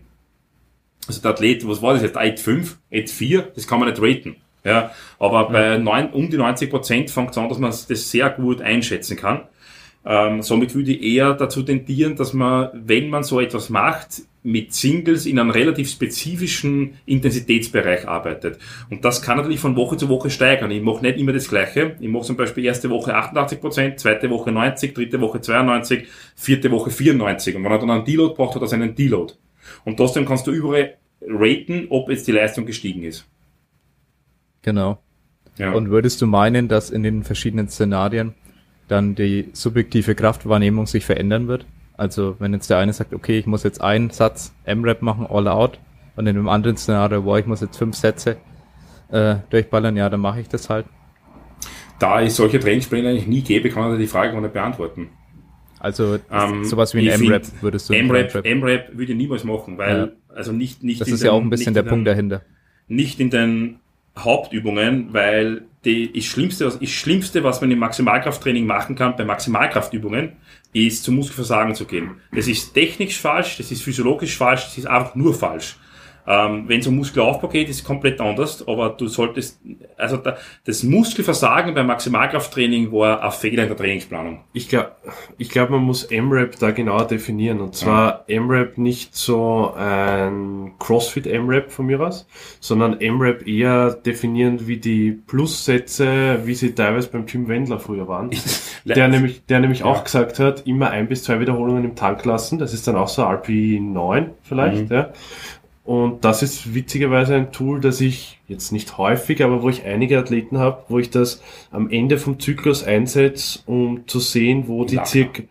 Also der Athlet, was war das jetzt? 8,5, 8,4, das kann man nicht raten. Ja, aber bei neun, um die 90 Prozent fängt es an, dass man das sehr gut einschätzen kann. Ähm, somit würde ich eher dazu tendieren, dass man, wenn man so etwas macht, mit Singles in einem relativ spezifischen Intensitätsbereich arbeitet. Und das kann natürlich von Woche zu Woche steigern. Ich mache nicht immer das Gleiche. Ich mache zum Beispiel erste Woche 88%, zweite Woche 90, dritte Woche 92, vierte Woche 94. Und wenn er dann einen Deload braucht, hat er seinen Deload. Und trotzdem kannst du überall raten, ob jetzt die Leistung gestiegen ist. Genau. Ja. Und würdest du meinen, dass in den verschiedenen Szenarien dann die subjektive Kraftwahrnehmung sich verändern wird? Also wenn jetzt der eine sagt, okay, ich muss jetzt einen Satz M-Rap machen, all out, und in einem anderen Szenario, boah, ich muss jetzt fünf Sätze äh, durchballern, ja, dann mache ich das halt. da ich solche Trainingspläne eigentlich nie gebe, kann ich die Frage gar nicht beantworten. Also Ähm, sowas wie ein M-Rap würdest du M-Rap, M-Rap- würde ich niemals machen, weil, also nicht, nicht Das ist ja den- auch ein bisschen der in Punkt den, dahinter. Nicht in den Hauptübungen, weil die, das Schlimmste, was- das Schlimmste, was man im Maximalkrafttraining machen kann, bei Maximalkraftübungen, ist zum Muskelversagen zu gehen. Das ist technisch falsch, das ist physiologisch falsch, das ist einfach nur falsch. Ähm, Wenn es um Muskelaufbau geht, ist es komplett anders, aber du solltest, also da, das Muskelversagen beim Maximalkrafttraining war ein Fehler in der Trainingsplanung. Ich glaube, ich glaub, man muss M-Rap da genauer definieren. Und zwar M-Rap nicht so ein CrossFit M-Rap von mir aus, sondern M-Rap eher definieren wie die Plussätze, wie sie teilweise beim Jim Wendler früher waren. Der nämlich, der nämlich auch gesagt hat, immer ein bis zwei Wiederholungen im Tank lassen. Das ist dann auch so RP 9 vielleicht, ja. Und das ist witzigerweise ein Tool, das ich jetzt nicht häufig, aber wo ich einige Athleten habe, wo ich das am Ende vom Zyklus einsetze, um zu sehen, wo die circa,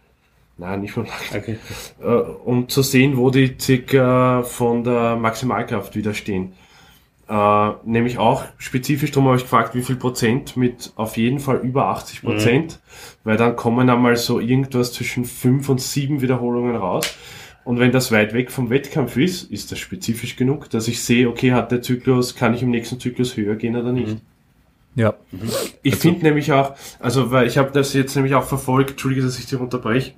nein, nicht von Lager, Okay. äh, um zu sehen, wo die circa von der Maximalkraft wieder stehen. Äh, nämlich auch spezifisch, darum habe ich gefragt, wie viel Prozent mit auf jeden Fall über 80 Prozent, weil dann kommen einmal so irgendwas zwischen fünf und sieben Wiederholungen raus. Und wenn das weit weg vom Wettkampf ist, ist das spezifisch genug, dass ich sehe, okay, hat der Zyklus, kann ich im nächsten Zyklus höher gehen oder nicht. Ja. Ich finde nämlich auch, also weil ich habe das jetzt nämlich auch verfolgt, entschuldige, dass ich dich unterbreche,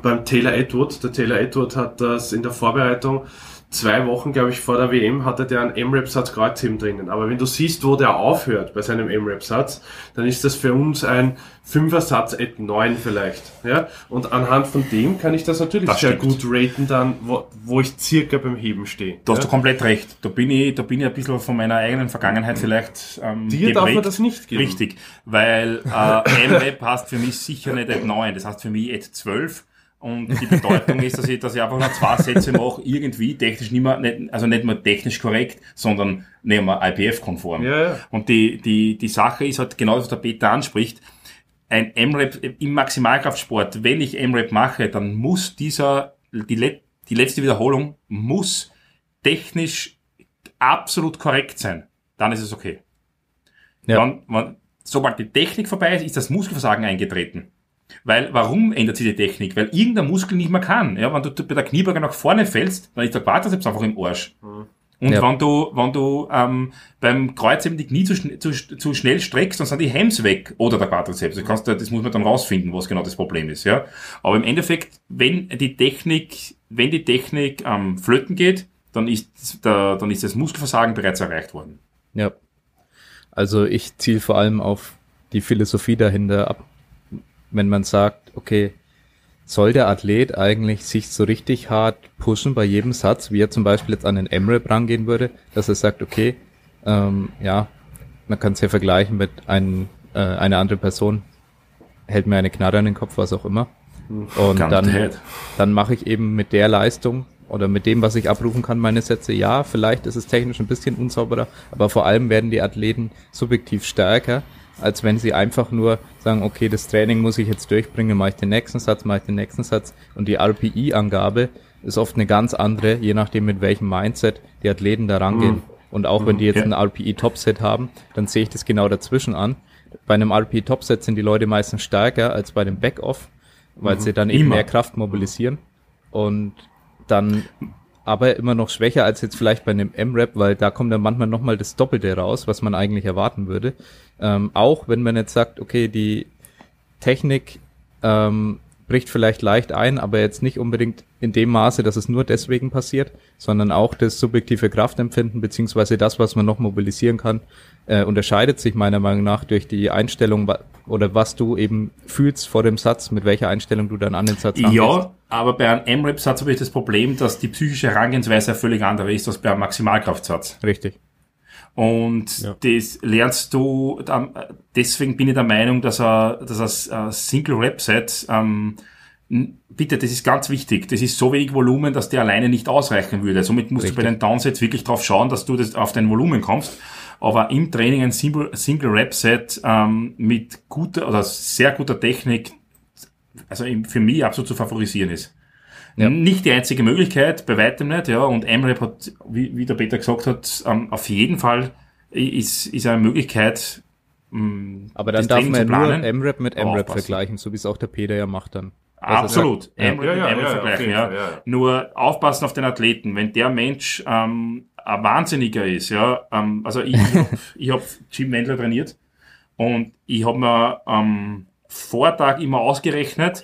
beim Taylor Edward. Der Taylor Edward hat das in der Vorbereitung zwei Wochen, glaube ich, vor der WM hatte der einen M-Rap-Satz Kreuzheben drinnen. Aber wenn du siehst, wo der aufhört bei seinem M-Rap-Satz, dann ist das für uns ein Fünfer-Satz at 9 vielleicht. Ja? Und anhand von dem kann ich das natürlich Das sehr stimmt. gut raten dann, wo, wo ich circa beim Heben stehe. Da hast ja? du komplett recht. Da bin ich, da bin ich ein bisschen von meiner eigenen Vergangenheit vielleicht ähm, Dir darf man geprägt. das nicht geben. Richtig, weil äh, M-Web heißt für mich sicher nicht at 9, das heißt für mich at 12. Und die Bedeutung ist, dass ich, dass ich einfach nur zwei Sätze mache, irgendwie technisch nicht mehr, nicht, also nicht mehr technisch korrekt, sondern nehmen wir IPF-konform. Ja, ja. Und die, die, die Sache ist halt genau, was der Peter anspricht. Ein M-Rap im Maximalkraftsport, wenn ich M-Rap mache, dann muss dieser, die, le die letzte Wiederholung muss technisch absolut korrekt sein. Dann ist es okay. Ja. Dann, man, sobald die Technik vorbei ist, ist das Muskelversagen eingetreten. Weil, warum ändert sich die Technik? Weil irgendein Muskel nicht mehr kann. Ja, wenn du bei der Kniebeuge nach vorne fällst, dann ist der Quadrizeps einfach im Arsch. Mhm. Und Ja. wenn du, wenn du ähm, beim Kreuz eben die Knie zu, schn- zu, zu schnell streckst, dann sind die Hems weg. Oder der Quadrizeps. Das, kannst du, das muss man dann rausfinden, was genau das Problem ist. Ja. Aber im Endeffekt, wenn die Technik, wenn die Technik ähm, flöten geht, dann ist, der, dann ist das Muskelversagen bereits erreicht worden. Ja. Also ich ziele vor allem auf die Philosophie dahinter ab, wenn man sagt, okay, soll der Athlet eigentlich sich so richtig hart pushen bei jedem Satz, wie er zum Beispiel jetzt an den M-Rap rangehen würde, dass er sagt, okay, ähm, ja, man kann es ja vergleichen mit einem, äh, einer anderen Person, hält mir eine Knarre an den Kopf, was auch immer. Und Ganz dann, dead. dann mache ich eben mit der Leistung oder mit dem, was ich abrufen kann, meine Sätze. Ja, vielleicht ist es technisch ein bisschen unsauberer, aber vor allem werden die Athleten subjektiv stärker, als wenn sie einfach nur sagen, okay, das Training muss ich jetzt durchbringen, mache ich den nächsten Satz, mache ich den nächsten Satz. Und die RPI-Angabe ist oft eine ganz andere, je nachdem mit welchem Mindset die Athleten da rangehen. Und auch wenn die jetzt Ja. ein RPI-Topset haben, dann sehe ich das genau dazwischen an. Bei einem RPI-Topset sind die Leute meistens stärker als bei dem Back-Off, weil sie dann eben Immer. mehr Kraft mobilisieren und dann aber immer noch schwächer als jetzt vielleicht bei einem M-Rap, weil da kommt dann manchmal nochmal das Doppelte raus, was man eigentlich erwarten würde. Ähm, auch wenn man jetzt sagt, okay, die Technik ähm, bricht vielleicht leicht ein, aber jetzt nicht unbedingt in dem Maße, dass es nur deswegen passiert, sondern auch das subjektive Kraftempfinden beziehungsweise das, was man noch mobilisieren kann, äh, unterscheidet sich meiner Meinung nach durch die Einstellung wa- oder was du eben fühlst vor dem Satz, mit welcher Einstellung du dann an den Satz rangehst. Ja, aber bei einem M-Rap-Satz habe ich das Problem, dass die psychische Herangehensweise völlig andere ist als bei einem Maximalkraftsatz. Richtig. Und Ja. das lernst du, ähm, deswegen bin ich der Meinung, dass er, dass er Single-Rap-Set, ähm, bitte, das ist ganz wichtig. Das ist so wenig Volumen, dass der alleine nicht ausreichen würde. Somit musst Richtig. du bei den Downsets wirklich drauf schauen, dass du das auf dein Volumen kommst. Aber im Training ein Single- Single-Rap-Set ähm, mit guter oder sehr guter Technik, also für mich absolut zu favorisieren ist. Ja. Nicht die einzige Möglichkeit, bei weitem nicht, ja. Und MRAP hat, wie, wie der Peter gesagt hat, ähm, auf jeden Fall ist, ist eine Möglichkeit, mh, Aber dann darf man ja nur. M-Rap mit M-Rap vergleichen, so wie es auch der Peter ja macht dann. Er Absolut. sagt, ja. Ja, ja. Nur aufpassen auf den Athleten. Wenn der Mensch ähm, ein Wahnsinniger ist, ja, ähm, also ich, ich habe Jim Wendler trainiert und ich habe mir am Vortag immer ausgerechnet,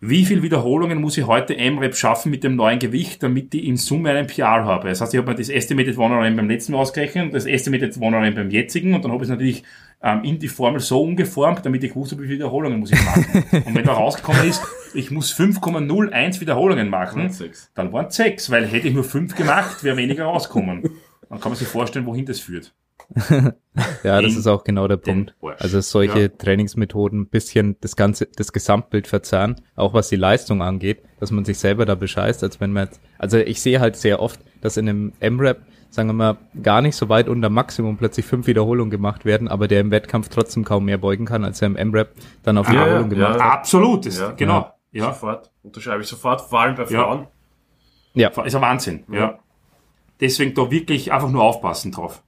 wie viel Wiederholungen muss ich heute M-Rep schaffen mit dem neuen Gewicht, damit ich in Summe einen PR habe. Das heißt, ich habe mir das Estimated One RM beim letzten Mal ausgerechnet, das Estimated One RM beim jetzigen und dann habe ich es natürlich ähm, in die Formel so umgeformt, damit ich wusste, wie viele Wiederholungen muss ich machen. und wenn da rausgekommen ist, ich muss 5,01 Wiederholungen machen, dann waren es sechs, weil hätte ich nur fünf gemacht, wäre weniger rauskommen. Dann kann man sich vorstellen, wohin das führt. Ja, das ist auch genau der Punkt. Also solche Ja. Trainingsmethoden ein bisschen das ganze, das Gesamtbild verzerren, auch was die Leistung angeht, dass man sich selber da bescheißt, als wenn man jetzt, also ich sehe halt sehr oft, dass in einem M-Rap, sagen wir mal, gar nicht so weit unter Maximum plötzlich fünf Wiederholungen gemacht werden, aber der im Wettkampf trotzdem kaum mehr beugen kann, als er im M-Rap dann auf Ja, Wiederholung ja, gemacht ja. hat. Absolut, das, Ja. genau. Ja. Sofort. Unterschreibe ich sofort, vor allem bei. Frauen. Ja, Ist ein Wahnsinn, ja. Deswegen da wirklich einfach nur aufpassen drauf.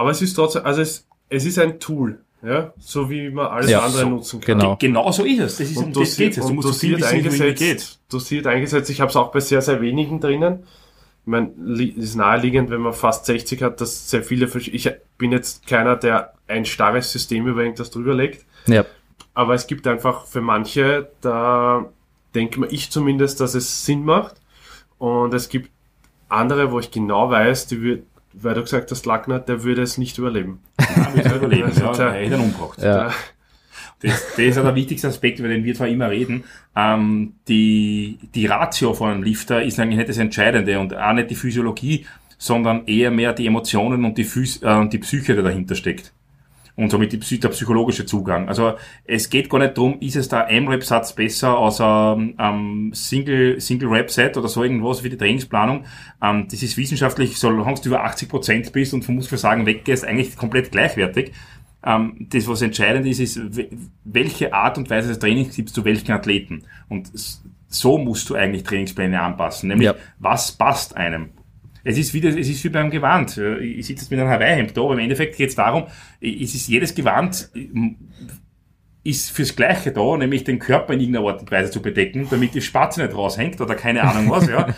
Aber es ist trotzdem, also es, es ist ein Tool, ja, so wie man alles Ja, andere so, nutzen kann. genau. Genau so ist es. Das ist, um das geht es. Du und musst dosiert es geht. eingesetzt, dosiert eingesetzt. Ich habe es auch bei sehr, sehr wenigen drinnen. Ich meine, li- ist naheliegend, wenn man fast 60 hat, dass sehr viele, ich bin jetzt keiner, der ein starres System über irgendwas drüber legt, ja, aber es gibt einfach für manche, da denke mal ich zumindest, dass es Sinn macht. Und es gibt andere, wo ich genau weiß, die wird, weil du gesagt hast, Lackner, der würde es nicht überleben. Ja, wir überleben, ja, Tja. er hätte einen umgebracht. ja, Da- Das, das ist ja der wichtigste Aspekt, über den wir zwar immer reden. Ähm, die, die Ratio von einem Lifter ist eigentlich nicht das Entscheidende und auch nicht die Physiologie, sondern eher mehr die Emotionen und die, Phys äh, und die Psyche, die dahinter steckt. Und somit der psychologische Zugang. Also es geht gar nicht darum, ist es der M-Rap-Satz besser als ein ähm, Single, Single-Rap-Set oder so irgendwas wie die Trainingsplanung. Ähm, das ist wissenschaftlich, solange du über 80% bist und vom Muskelversagen weggehst, eigentlich komplett gleichwertig. Ähm, das, was entscheidend ist, ist, we- welche Art und Weise des Trainings gibst du welchen Athleten. Und so musst du eigentlich Trainingspläne anpassen. Nämlich, Ja. was passt einem? Es ist wie, das, es ist wie beim Gewand. Ich sitze jetzt mit einem Hawaii-Hemd da, aber im Endeffekt geht es darum, es ist jedes Gewand ist fürs Gleiche da, nämlich den Körper in irgendeiner Art und Weise zu bedecken, damit die Spatze nicht raushängt oder keine Ahnung was, ja. Um,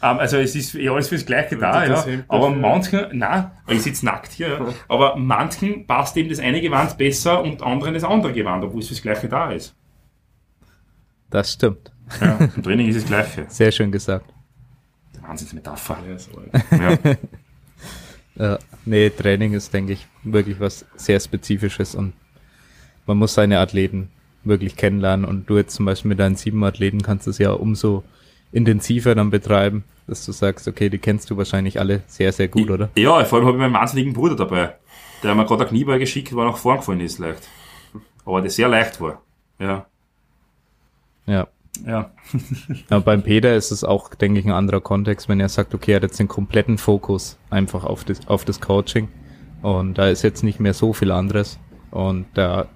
also es ist ja alles fürs Gleiche da, ja. Aber manchen, na, ich sitze nackt hier, ja. aber manchen passt eben das eine Gewand besser und anderen das andere Gewand, obwohl es fürs Gleiche da ist. Das stimmt. Ja, im Training ist das Gleiche. Sehr schön gesagt. Wahnsinnsmetapher. Ja, Ja. Nee, Training ist, denke ich, wirklich was sehr Spezifisches und man muss seine Athleten wirklich kennenlernen und du jetzt zum Beispiel mit deinen sieben Athleten kannst es ja umso intensiver dann betreiben, dass du sagst, okay, die kennst du wahrscheinlich alle sehr, sehr gut, oder? Ja, vor allem habe ich meinen wahnsinnigen Bruder dabei, der mir gerade eine Kniebeuge geschickt, weil er nach vorn gefallen ist, leicht. Aber das sehr leicht war. Ja. Ja. Ja. Aber beim Peter ist es auch, denke ich, ein anderer Kontext, wenn er sagt, okay, er hat jetzt den kompletten Fokus einfach auf das, auf das Coaching und da ist jetzt nicht mehr so viel anderes und da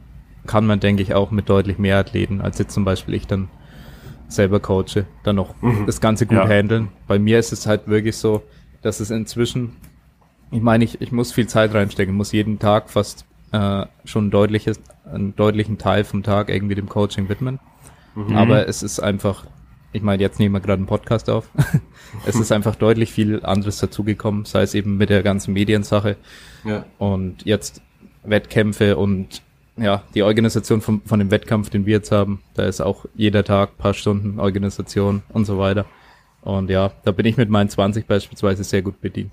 kann man, denke ich, auch mit deutlich mehr Athleten, als jetzt zum Beispiel ich dann selber coache, dann noch das Ganze gut Ja. handeln. Bei mir ist es halt wirklich so, dass es inzwischen, ich meine, ich, ich muss viel Zeit reinstecken, muss jeden Tag fast äh, schon ein deutliches, einen deutlichen Teil vom Tag irgendwie dem Coaching widmen. Aber es ist einfach, ich meine, jetzt nehmen wir gerade einen Podcast auf. es ist einfach deutlich viel anderes dazugekommen, sei es eben mit der ganzen Mediensache Ja. und jetzt Wettkämpfe und ja, die Organisation von, von dem Wettkampf, den wir jetzt haben, da ist auch jeder Tag paar Stunden Organisation und so weiter. Und ja, da bin ich mit meinen 20 beispielsweise sehr gut bedient.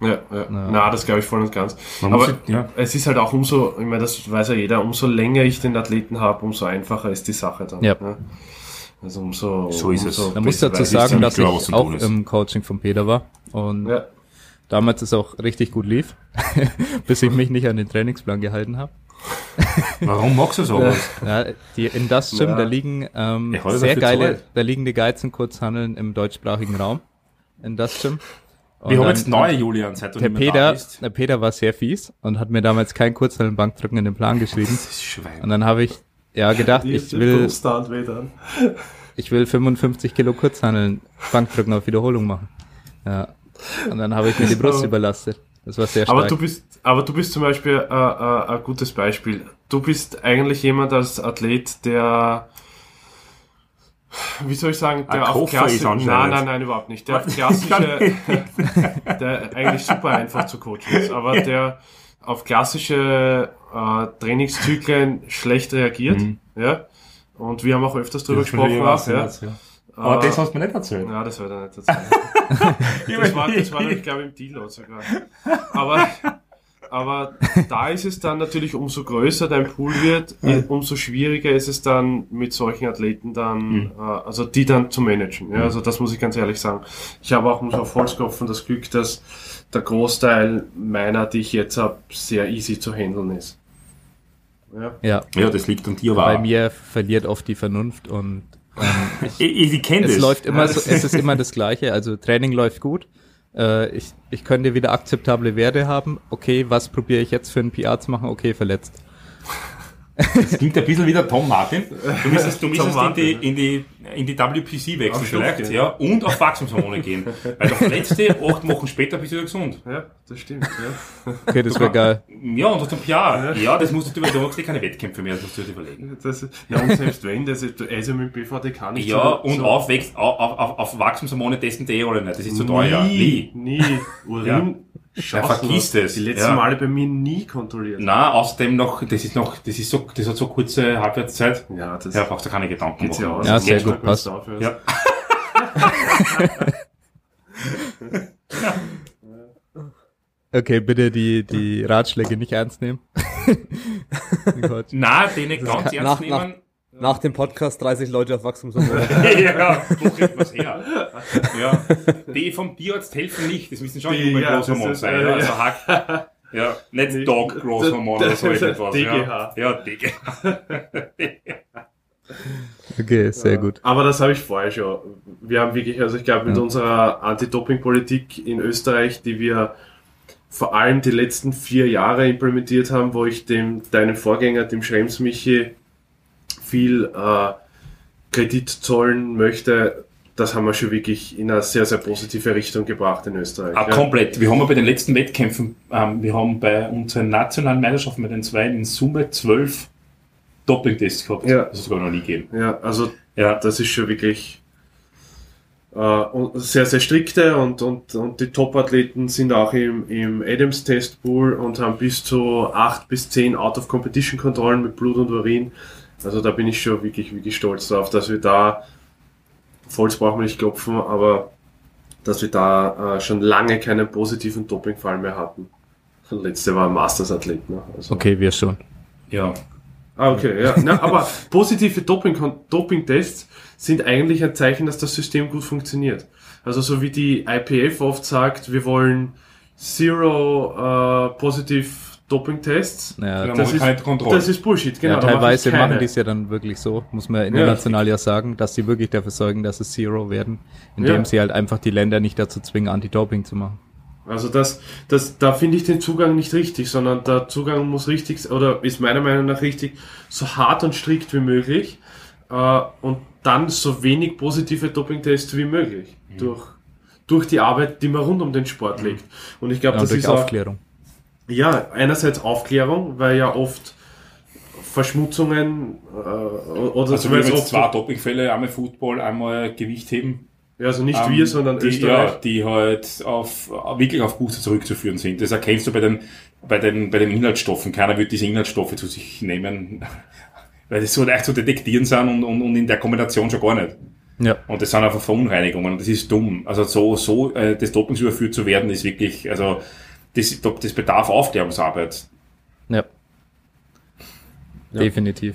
Ja, ja. Na, das glaube ich voll und ganz. Man Aber halt- ja. es ist halt auch umso, ich meine, das weiß ja jeder, umso länger ich den Athleten habe, umso einfacher ist die Sache dann. Ja. ne? Also umso. So ist es. umso Man muss dazu ich sagen, dass klar, ich auch im Coaching von Peter war und Ja. damals es auch richtig gut lief, bis ich mich nicht an den Trainingsplan gehalten habe. Warum magst du sowas? Ja, die in das Gym, Ja. da liegen ähm, Ich sehr geile, da liegen die Geiz und Kurzhandeln im deutschsprachigen Raum. In das Gym. Und Wir haben jetzt neue Julian, seit du Der nicht mehr da Peter, bist. der Peter war sehr fies und hat mir damals kein Kurzhandeln-Bankdrücken in den Plan geschrieben. Das ist Schwein. Und dann habe ich ja gedacht, Die ich will, ich will 55 Kilo Kurzhandeln Bankdrücken auf Wiederholung machen. Ja. Und dann habe ich mir die Brust überlastet. Das war sehr stark. Aber du bist, aber du bist zum Beispiel äh, äh, ein gutes Beispiel. Du bist eigentlich jemand als Athlet, der, wie soll ich sagen, der Ein auf ist nein, nein, nein, überhaupt nicht. Der klassische, der eigentlich super einfach zu coachen ist, aber der auf klassische äh, Trainingszyklen schlecht reagiert, ja. Und wir haben auch öfters drüber gesprochen, auch, ja. Aber Äh, das hast du mir nicht erzählt. ja, das war dann nicht erzählen. Das war, das war glaube ich, im Deal sogar. Aber, aber da ist es dann natürlich, umso größer dein Pool wird, umso schwieriger ist es dann mit solchen Athleten dann, äh, also die dann zu managen. Ja, also das muss ich ganz ehrlich sagen. Ich habe auch, Holz klopfen, das Glück, dass der Großteil meiner, die ich jetzt habe, sehr easy zu handeln ist. Ja. ja, Ja, das liegt an dir, bei aber mir verliert oft die Vernunft und ähm, ich, ich, ich kenne es das. läuft immer Ja, so, es ist immer das Gleiche. Also Training läuft gut. Äh, ich, ich könnte wieder akzeptable Werte haben. Okay, was probiere ich jetzt für ein PR zu machen? Okay, verletzt. Das klingt ein bisschen wie der Tom Martin. Du müsstest, du müsstest in, die, in, die, in die WPC wechseln vielleicht, ja, und auf Wachstumshormone gehen. Weil der Verletzte, acht Wochen später bist du wieder gesund. ja, das stimmt. Ja. Okay, das wäre geil. Ja, und hast ein PR. Ja, das musst du, du machst dir keine Wettkämpfe mehr, das musst du dir überlegen. Das, ja, und selbst wenn, das ist, also mit BVDK nicht Ja, so, und so auf, auf, auf, auf Wachstumshormone testen die eh alle nicht. Das ist zu teuer. Nie, Nie. nie. Urin, Ja, vergiss das. Die letzten Ja. Male bei mir nie kontrolliert. Na, außerdem noch, das ist noch, das ist so, das hat so kurze Halbwertszeit. Ja, das Ja, brauchst du keine Gedanken geht's ja machen. aus. Ja, sehr gut, passt. Ja. Okay, bitte die, die Ratschläge nicht ernst nehmen. Na, den nicht ganz kann- ernst nach- nehmen. Nach dem Podcast 30 Leute auf Wachstumshormone. ja, wo kriegt man's her? Ja. Die vom Tierarzt helfen nicht, das müssen schon Die, junge ja, Großhormone sein. äh, Ja, ja. also Hack. Ja, nicht Die- Dog Großhormone oder so das- etwas. DGH. Ja, ja DGH. Okay, sehr gut. Aber das habe ich vorher schon. Wir haben wirklich, also ich glaube, mit Ja. unserer Anti-Doping-Politik in Österreich, die wir vor allem die letzten vier Jahre implementiert haben, wo ich dem deinem Vorgänger, dem Schrems Michi, viel äh, Kredit zollen möchte, das haben wir schon wirklich in eine sehr, sehr positive Richtung gebracht in Österreich. Ah, ja. komplett. Wir haben ja bei den letzten Wettkämpfen, ähm, wir haben bei unseren nationalen Meisterschaften mit den zwei in Summe zwölf Doping-Tests gehabt. Ja. Das hat es sogar noch nie gegeben. Ja, also Ja. das ist schon wirklich äh, sehr, sehr strikte und, und, und die Top-Athleten sind auch im, im Adams-Test-Pool und haben bis zu acht bis zehn Out-of-Competition-Kontrollen mit Blut und Urin. Also da bin ich schon wirklich, wirklich stolz drauf, dass wir da, Volks brauchen wir nicht klopfen, aber dass wir da äh, schon lange keinen positiven Dopingfall mehr hatten. Der letzte war ein Masters-Athlet. Ne? Also, Okay, wir schon. Ja. Ah, okay, ja. Na, aber positive Doping- Doping-Tests sind eigentlich ein Zeichen, dass das System gut funktioniert. Also so wie die IPF oft sagt, wir wollen Zero äh, Positive Doping-Tests. Ja, Ja, Das machen ist, keine Kontrolle. das ist Bullshit, genau. ja, teilweise machen die es ja dann wirklich so, muss man international ja, sagen, dass sie wirklich dafür sorgen, dass es Zero werden, indem Ja. sie halt einfach die Länder nicht dazu zwingen, Anti-Doping zu machen. Also das, das, da finde ich den Zugang nicht richtig, sondern der Zugang muss richtig, oder ist meiner Meinung nach richtig, so hart und strikt wie möglich äh, und dann so wenig positive Dopingtests wie möglich durch, durch die Arbeit, die man rund um den Sport legt. Und ich glaube, Ja, das durch ist auch, Aufklärung. Ja, einerseits Aufklärung, weil ja oft Verschmutzungen äh, oder Also wir haben so- jetzt zwei Dopingfälle, einmal Football, einmal Gewichtheben. ja, also nicht Ähm, wir, sondern die, Österreich. Ja, die halt auf, wirklich auf Buße zurückzuführen sind. Das erkennst du bei den, bei den, bei den Inhaltsstoffen. Keiner wird diese Inhaltsstoffe zu sich nehmen, weil das so leicht zu detektieren sind und, und, und in der Kombination schon gar nicht. Ja, Und das sind einfach Verunreinigungen und das ist dumm. Also so, so äh, des Dopings überführt zu werden, ist wirklich, also das, das bedarf Aufklärungsarbeit. ja. Ja. Definitiv.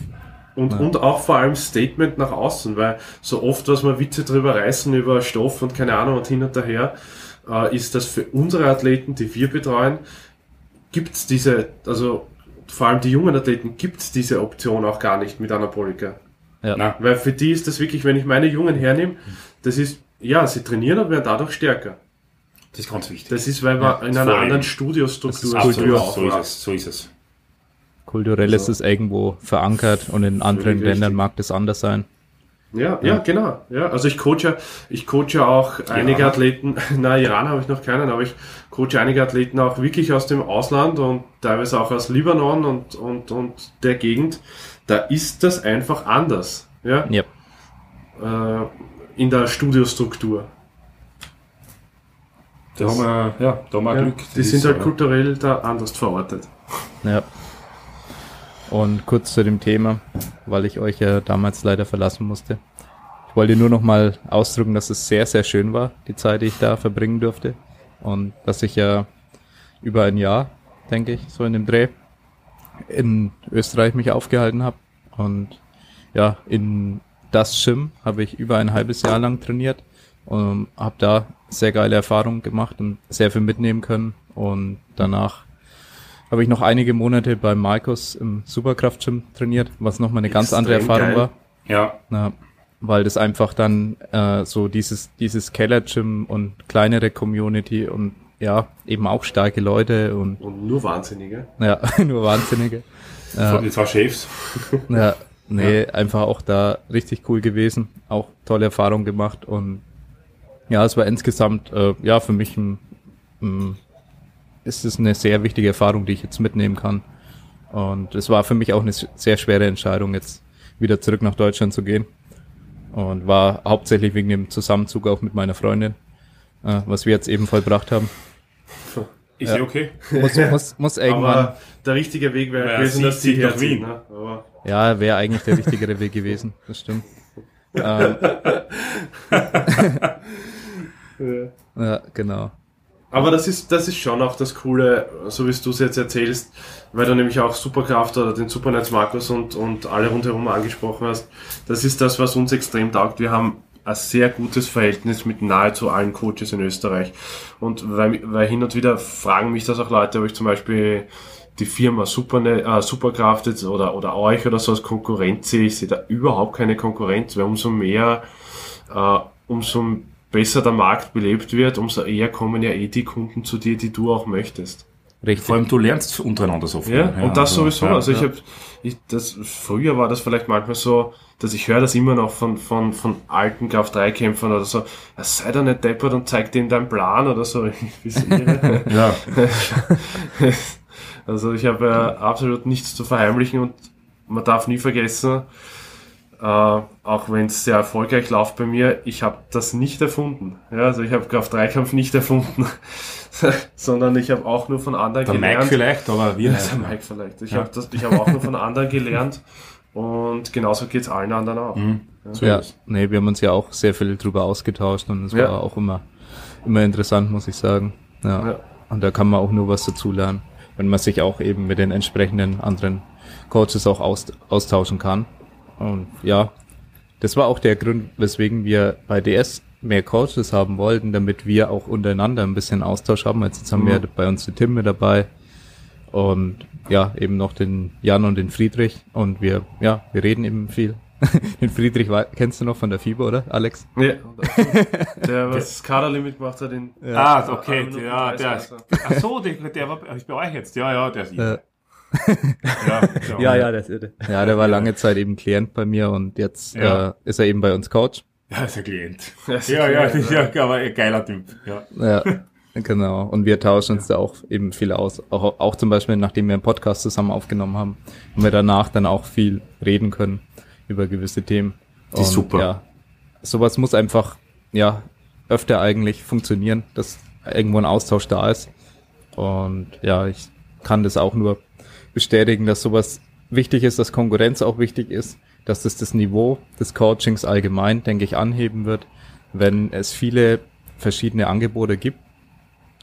Und, und auch vor allem Statement nach außen, weil so oft, was wir Witze drüber reißen über Stoff und keine Ahnung und hin und her, äh, ist, dass für unsere Athleten, die wir betreuen, gibt's diese, also vor allem die jungen Athleten, gibt's diese Option auch gar nicht mit Anabolika. Ja. Weil für die ist das wirklich, wenn ich meine Jungen hernehme, das ist, ja, sie trainieren und werden dadurch stärker. Das ist ganz wichtig. Das ist, weil wir in das einer anderen Studiostruktur Struktur so ist es, so ist es. Kulturell ist es irgendwo verankert und in anderen Ländern richtig. mag das anders sein. Ja, ja, genau. Ja, also ich coache, ja- ich coache ja auch einige Iraner? Athleten, na, Iran habe ich noch keinen, aber ich coache einige Athleten auch wirklich aus dem Ausland und teilweise auch aus Libanon und, und, und der Gegend. Da ist das einfach anders, ja, Ja, äh, in der Studiostruktur. Da haben wir, ja, da haben wir Ja, Glück. die Das sind ist, halt kulturell da anders verortet. ja. Und kurz zu dem Thema, weil ich euch ja damals leider verlassen musste. Ich wollte nur noch mal ausdrücken, dass es sehr, sehr schön war, die Zeit, die ich da verbringen durfte. Und dass ich ja über ein Jahr, denke ich, so in dem Dreh, in Österreich mich aufgehalten habe. Und ja, in das Gym habe ich über ein halbes Jahr lang trainiert und habe da sehr geile Erfahrungen gemacht und sehr viel mitnehmen können. Und danach habe ich noch einige Monate bei Markus im Superkraft-Gym trainiert, was nochmal eine ganz andere Extrem Erfahrung geil. war. Ja, Ja, weil das einfach dann äh, so dieses, dieses Keller-Gym und kleinere Community und ja, eben auch starke Leute und Und nur Wahnsinnige. ja, nur Wahnsinnige. ja. die zwei Chefs. Ja, nee, einfach auch da richtig cool gewesen, auch tolle Erfahrungen gemacht und ja, es war insgesamt, äh, ja, für mich ein, ein, ist es eine sehr wichtige Erfahrung, die ich jetzt mitnehmen kann. Und es war für mich auch eine sehr schwere Entscheidung, jetzt wieder zurück nach Deutschland zu gehen. Und war hauptsächlich wegen dem Zusammenzug auch mit meiner Freundin, äh, was wir jetzt eben vollbracht haben. Ist Ja. okay. Muss, muss, muss irgendwann, Aber der richtige Weg wäre Ja, gewesen, dass sie nach. Wien. Ne? Aber ja, wäre eigentlich der richtigere Weg gewesen, das stimmt. ähm, ja, genau. Aber das ist, das ist schon auch das Coole, so wie du es jetzt erzählst, weil du nämlich auch Superkraft oder den Supernetz Markus und, und alle rundherum angesprochen hast. Das ist das, was uns extrem taugt. Wir haben ein sehr gutes Verhältnis mit nahezu allen Coaches in Österreich. Und weil, weil hin und wieder fragen mich das auch Leute, ob ich zum Beispiel die Firma Supernet, äh, Superkraft jetzt oder, oder euch oder so als Konkurrenz sehe. Ich sehe da überhaupt keine Konkurrenz, weil umso mehr, äh, umso besser der Markt belebt wird, umso eher kommen ja eh die Kunden zu dir, die du auch möchtest. Richtig. Vor allem du lernst untereinander so viel. Ja, und das also, sowieso. ja, also ich ja. habe, ich, das, früher war das vielleicht manchmal so, dass ich höre das immer noch von, von, von alten Graf 3 Kämpfern oder so, ja, sei doch nicht deppert und zeig denen deinen Plan oder so. Ja, also ich habe äh, absolut nichts zu verheimlichen und man darf nie vergessen, äh, auch wenn es sehr erfolgreich läuft bei mir, ich habe das nicht erfunden. Ja, also ich habe Kraft 3 Kampf nicht erfunden, sondern ich habe auch nur von anderen der Mike gelernt. vielleicht, aber wir Ja, der Mike vielleicht. Ich Ja. habe das, ich habe auch nur von anderen gelernt und genauso geht's allen anderen auch. Mhm. So ja, es. nee, wir haben uns ja auch sehr viel drüber ausgetauscht und es Ja. war auch immer, immer interessant, muss ich sagen. Ja. Ja. Und da kann man auch nur was dazu lernen, wenn man sich auch eben mit den entsprechenden anderen Coaches auch aus, austauschen kann. Und ja, das war auch der Grund, weswegen wir bei DS mehr Coaches haben wollten, damit wir auch untereinander ein bisschen Austausch haben. Jetzt haben wir bei uns den Tim mit dabei und ja, eben noch den Jan und den Friedrich und wir, ja, wir reden eben viel. den Friedrich kennst du noch von der FIBA, oder, Alex? Ja. Der, was das Kaderlimit gemacht hat in Ah, okay, Eine Minute ja, 30 der, oder so. ach so, der, der war bei euch jetzt, ja, ja, der ist Äh, ja, Ja, ja, das ist irre. Ja, der war lange Zeit eben Klient bei mir und jetzt Ja. äh, ist er eben bei uns Coach. Ja, ist ein Klient. Ja, ist Ja, ein ja, Klient, ja, aber ein geiler Typ, ja. Ja, genau. Und wir tauschen uns da auch eben viel aus. Auch, auch zum Beispiel, nachdem wir einen Podcast zusammen aufgenommen haben, haben wir danach dann auch viel reden können über gewisse Themen. Das ist super. Ja, sowas muss einfach, ja, öfter eigentlich funktionieren, dass irgendwo ein Austausch da ist. Und ja, ich kann das auch nur bestätigen, dass sowas wichtig ist, dass Konkurrenz auch wichtig ist, dass das das Niveau des Coachings allgemein, denke ich, anheben wird, wenn es viele verschiedene Angebote gibt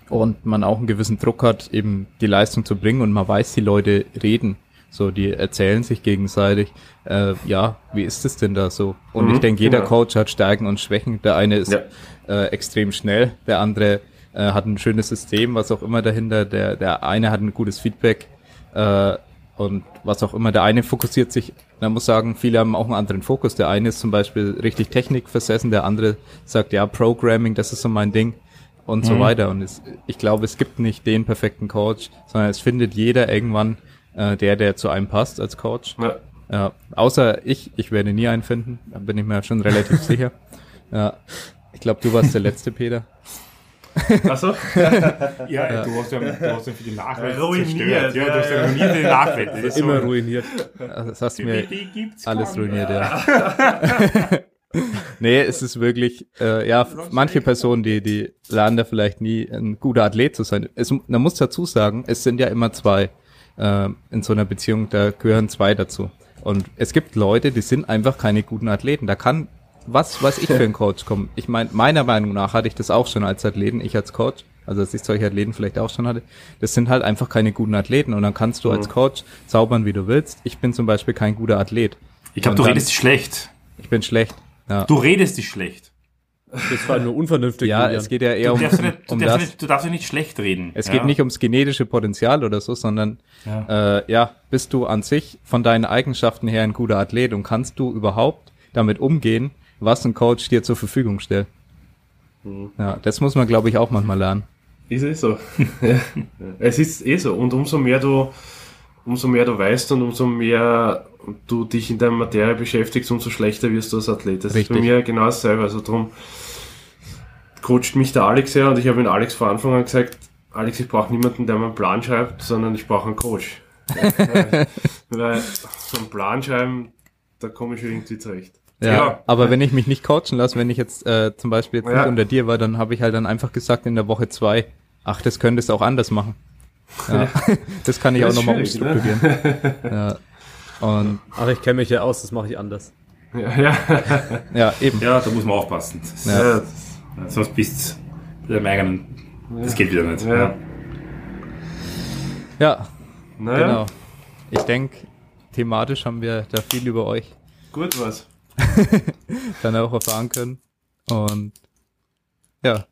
und man auch einen gewissen Druck hat, eben die Leistung zu bringen und man weiß, die Leute reden. So, die erzählen sich gegenseitig, äh, ja, wie ist es denn da so? Und Mhm, ich denke, jeder genau. Coach hat Stärken und Schwächen. Der eine ist Ja. äh, extrem schnell, der andere äh, hat ein schönes System, was auch immer dahinter, der, der eine hat ein gutes Feedback äh, und was auch immer. Der eine fokussiert sich, man muss sagen, viele haben auch einen anderen Fokus. Der eine ist zum Beispiel richtig technikversessen, der andere sagt, ja, Programming, das ist so mein Ding und so weiter. Und es, ich glaube, es gibt nicht den perfekten Coach, sondern es findet jeder irgendwann äh, der, der zu einem passt als Coach. Ja. Ja, außer ich, ich werde nie einen finden, da bin ich mir schon relativ sicher. Ja, ich glaube, du warst der letzte, Peter. Achso? Ja, du hast ja, du hast ja für die Nachwelt Ruiniert, zerstört. Ja, du ja, hast ja ja. ruiniert die Nachwelt. Das ist Immer so, ruiniert. Das hast du mir alles kaum. ruiniert, ja. nee, es ist wirklich, äh, ja, manche Personen, die, die lernen da vielleicht nie ein guter Athlet zu sein. Es, man muss dazu sagen, es sind ja immer zwei äh, in so einer Beziehung, da gehören zwei dazu. Und es gibt Leute, die sind einfach keine guten Athleten. Da kann was weiß ich für ein Coach kommen. Ich meine, meiner Meinung nach hatte ich das auch schon als Athleten, ich als Coach, also dass ich solche Athleten vielleicht auch schon hatte. Das sind halt einfach keine guten Athleten und dann kannst du als Coach zaubern, wie du willst. Ich bin zum Beispiel kein guter Athlet. Ich glaube, du dann- redest dich schlecht. Ich bin schlecht. Ja, Du redest dich schlecht. Das war nur unvernünftig. ja Julian. es geht ja eher Du um, darfst, ja nicht, du, um darfst ja das. nicht, du darfst ja nicht schlecht reden. Es ja? geht nicht ums genetische Potenzial oder so, sondern Ja. äh, ja, bist du an sich von deinen Eigenschaften her ein guter Athlet und kannst du überhaupt damit umgehen, was ein Coach dir zur Verfügung stellt. Ja, das muss man, glaube ich, auch manchmal lernen. Ist eh so. Es ist eh so. Und umso mehr du, umso mehr du weißt und umso mehr du dich in der Materie beschäftigst, umso schlechter wirst du als Athlet. Das Richtig. ist bei mir genau dasselbe. Also darum coacht mich der Alex her und ich habe ihn Alex von Anfang an gesagt, Alex, ich brauche niemanden, der mir einen Plan schreibt, sondern ich brauche einen Coach. weil, weil so einen Plan schreiben, da komme ich irgendwie zurecht. Ja, Ja. aber wenn ich mich nicht coachen lasse, wenn ich jetzt äh, zum Beispiel jetzt Ja. nicht unter dir war, dann habe ich halt dann einfach gesagt in der Woche zwei, ach, das könntest du auch anders machen. Ja. das kann ich Ja, auch nochmal ne? umstrukturieren. ja. Und Ach, ich kenne mich ja aus, das mache ich anders. Ja, ja. ja, eben. Ja, da muss man aufpassen. Das, Ja. ja. Sonst bist du deinem eigenen. Das geht wieder nicht. Ja. Ja. Ja, Naja, genau. Ich denke, thematisch haben wir da viel über euch gut was. Dann auch erfahren können. Und ja,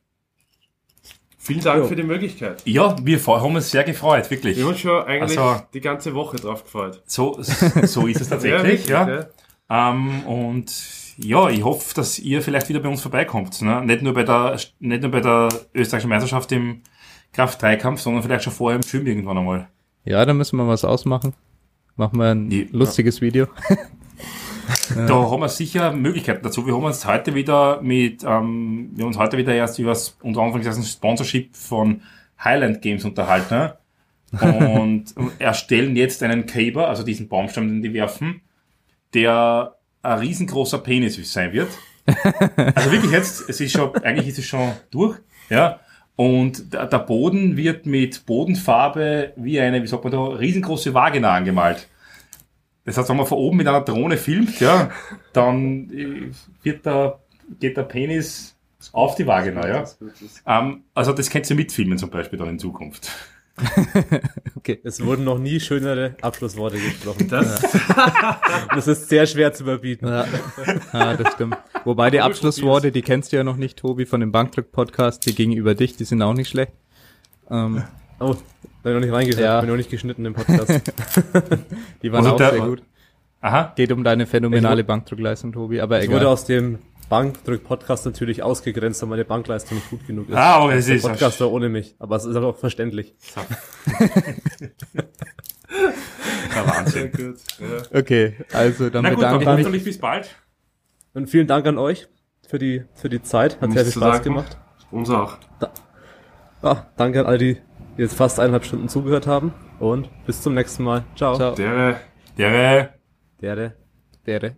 Vielen Dank Jo. für die Möglichkeit. ja, wir haben uns sehr gefreut, wirklich. Wir haben uns schon eigentlich Also- die ganze Woche drauf gefreut. So, so ist es tatsächlich. Ja, ja. wirklich, Ähm, und ja, ich hoffe, dass ihr vielleicht wieder bei uns vorbeikommt. Ne? Nicht, nur bei der, nicht nur bei der österreichischen Meisterschaft im Kraft-3-Kampf, sondern vielleicht schon vorher im Film irgendwann einmal. Ja, da müssen wir was ausmachen. Machen wir ein Ja. lustiges Video. Da haben wir sicher Möglichkeiten dazu. Wir haben uns heute wieder mit, ähm, wir haben uns heute wieder erst über das unter Anführungszeichen Sponsorship von Highland Games unterhalten und erstellen jetzt einen Caber, also diesen Baumstamm, den die werfen, der ein riesengroßer Penis sein wird. Also wirklich jetzt, es ist schon, eigentlich ist es schon durch, ja. Und der der Boden wird mit Bodenfarbe wie eine, wie sagt man da, riesengroße Vagina angemalt. Das heißt, wenn man von oben mit einer Drohne filmt, ja, dann äh, wird der, geht der Penis auf die Vagina, ja. Ähm, also das könnt ihr mitfilmen zum Beispiel dann in Zukunft. Es wurden noch nie schönere Abschlussworte gesprochen. Das, es ist sehr schwer zu überbieten. Ja, ja das stimmt. Wobei die Abschlussworte, die kennst du ja noch nicht, Tobi, von dem Bankdrück-Podcast, die gegenüber dich, die sind auch nicht schlecht. Ähm, Oh, bin noch nicht reingehört, Ja. bin noch nicht geschnitten im Podcast. die waren Also auch der- sehr gut. Aha. Geht um deine phänomenale Ich Bankdrückleistung, Tobi, aber Ich wurde egal. aus dem Bankdrück-Podcast natürlich ausgegrenzt, weil meine Bankleistung nicht gut genug ist. Ah, aber es der ist- Podcaster ohne mich. Aber es ist auch verständlich. Der Wahnsinn. gut. Ja. Okay, also dann Na gut, dann bedanke ich mich. hoffentlich bis bald. Und vielen Dank an euch für die, für die Zeit. Hat sehr viel Spaß danken. gemacht. Uns auch. Ah, danke an alle, die jetzt fast eineinhalb Stunden zugehört haben. Und bis zum nächsten Mal. Ciao. Ciao. Der Der Dere. Dere.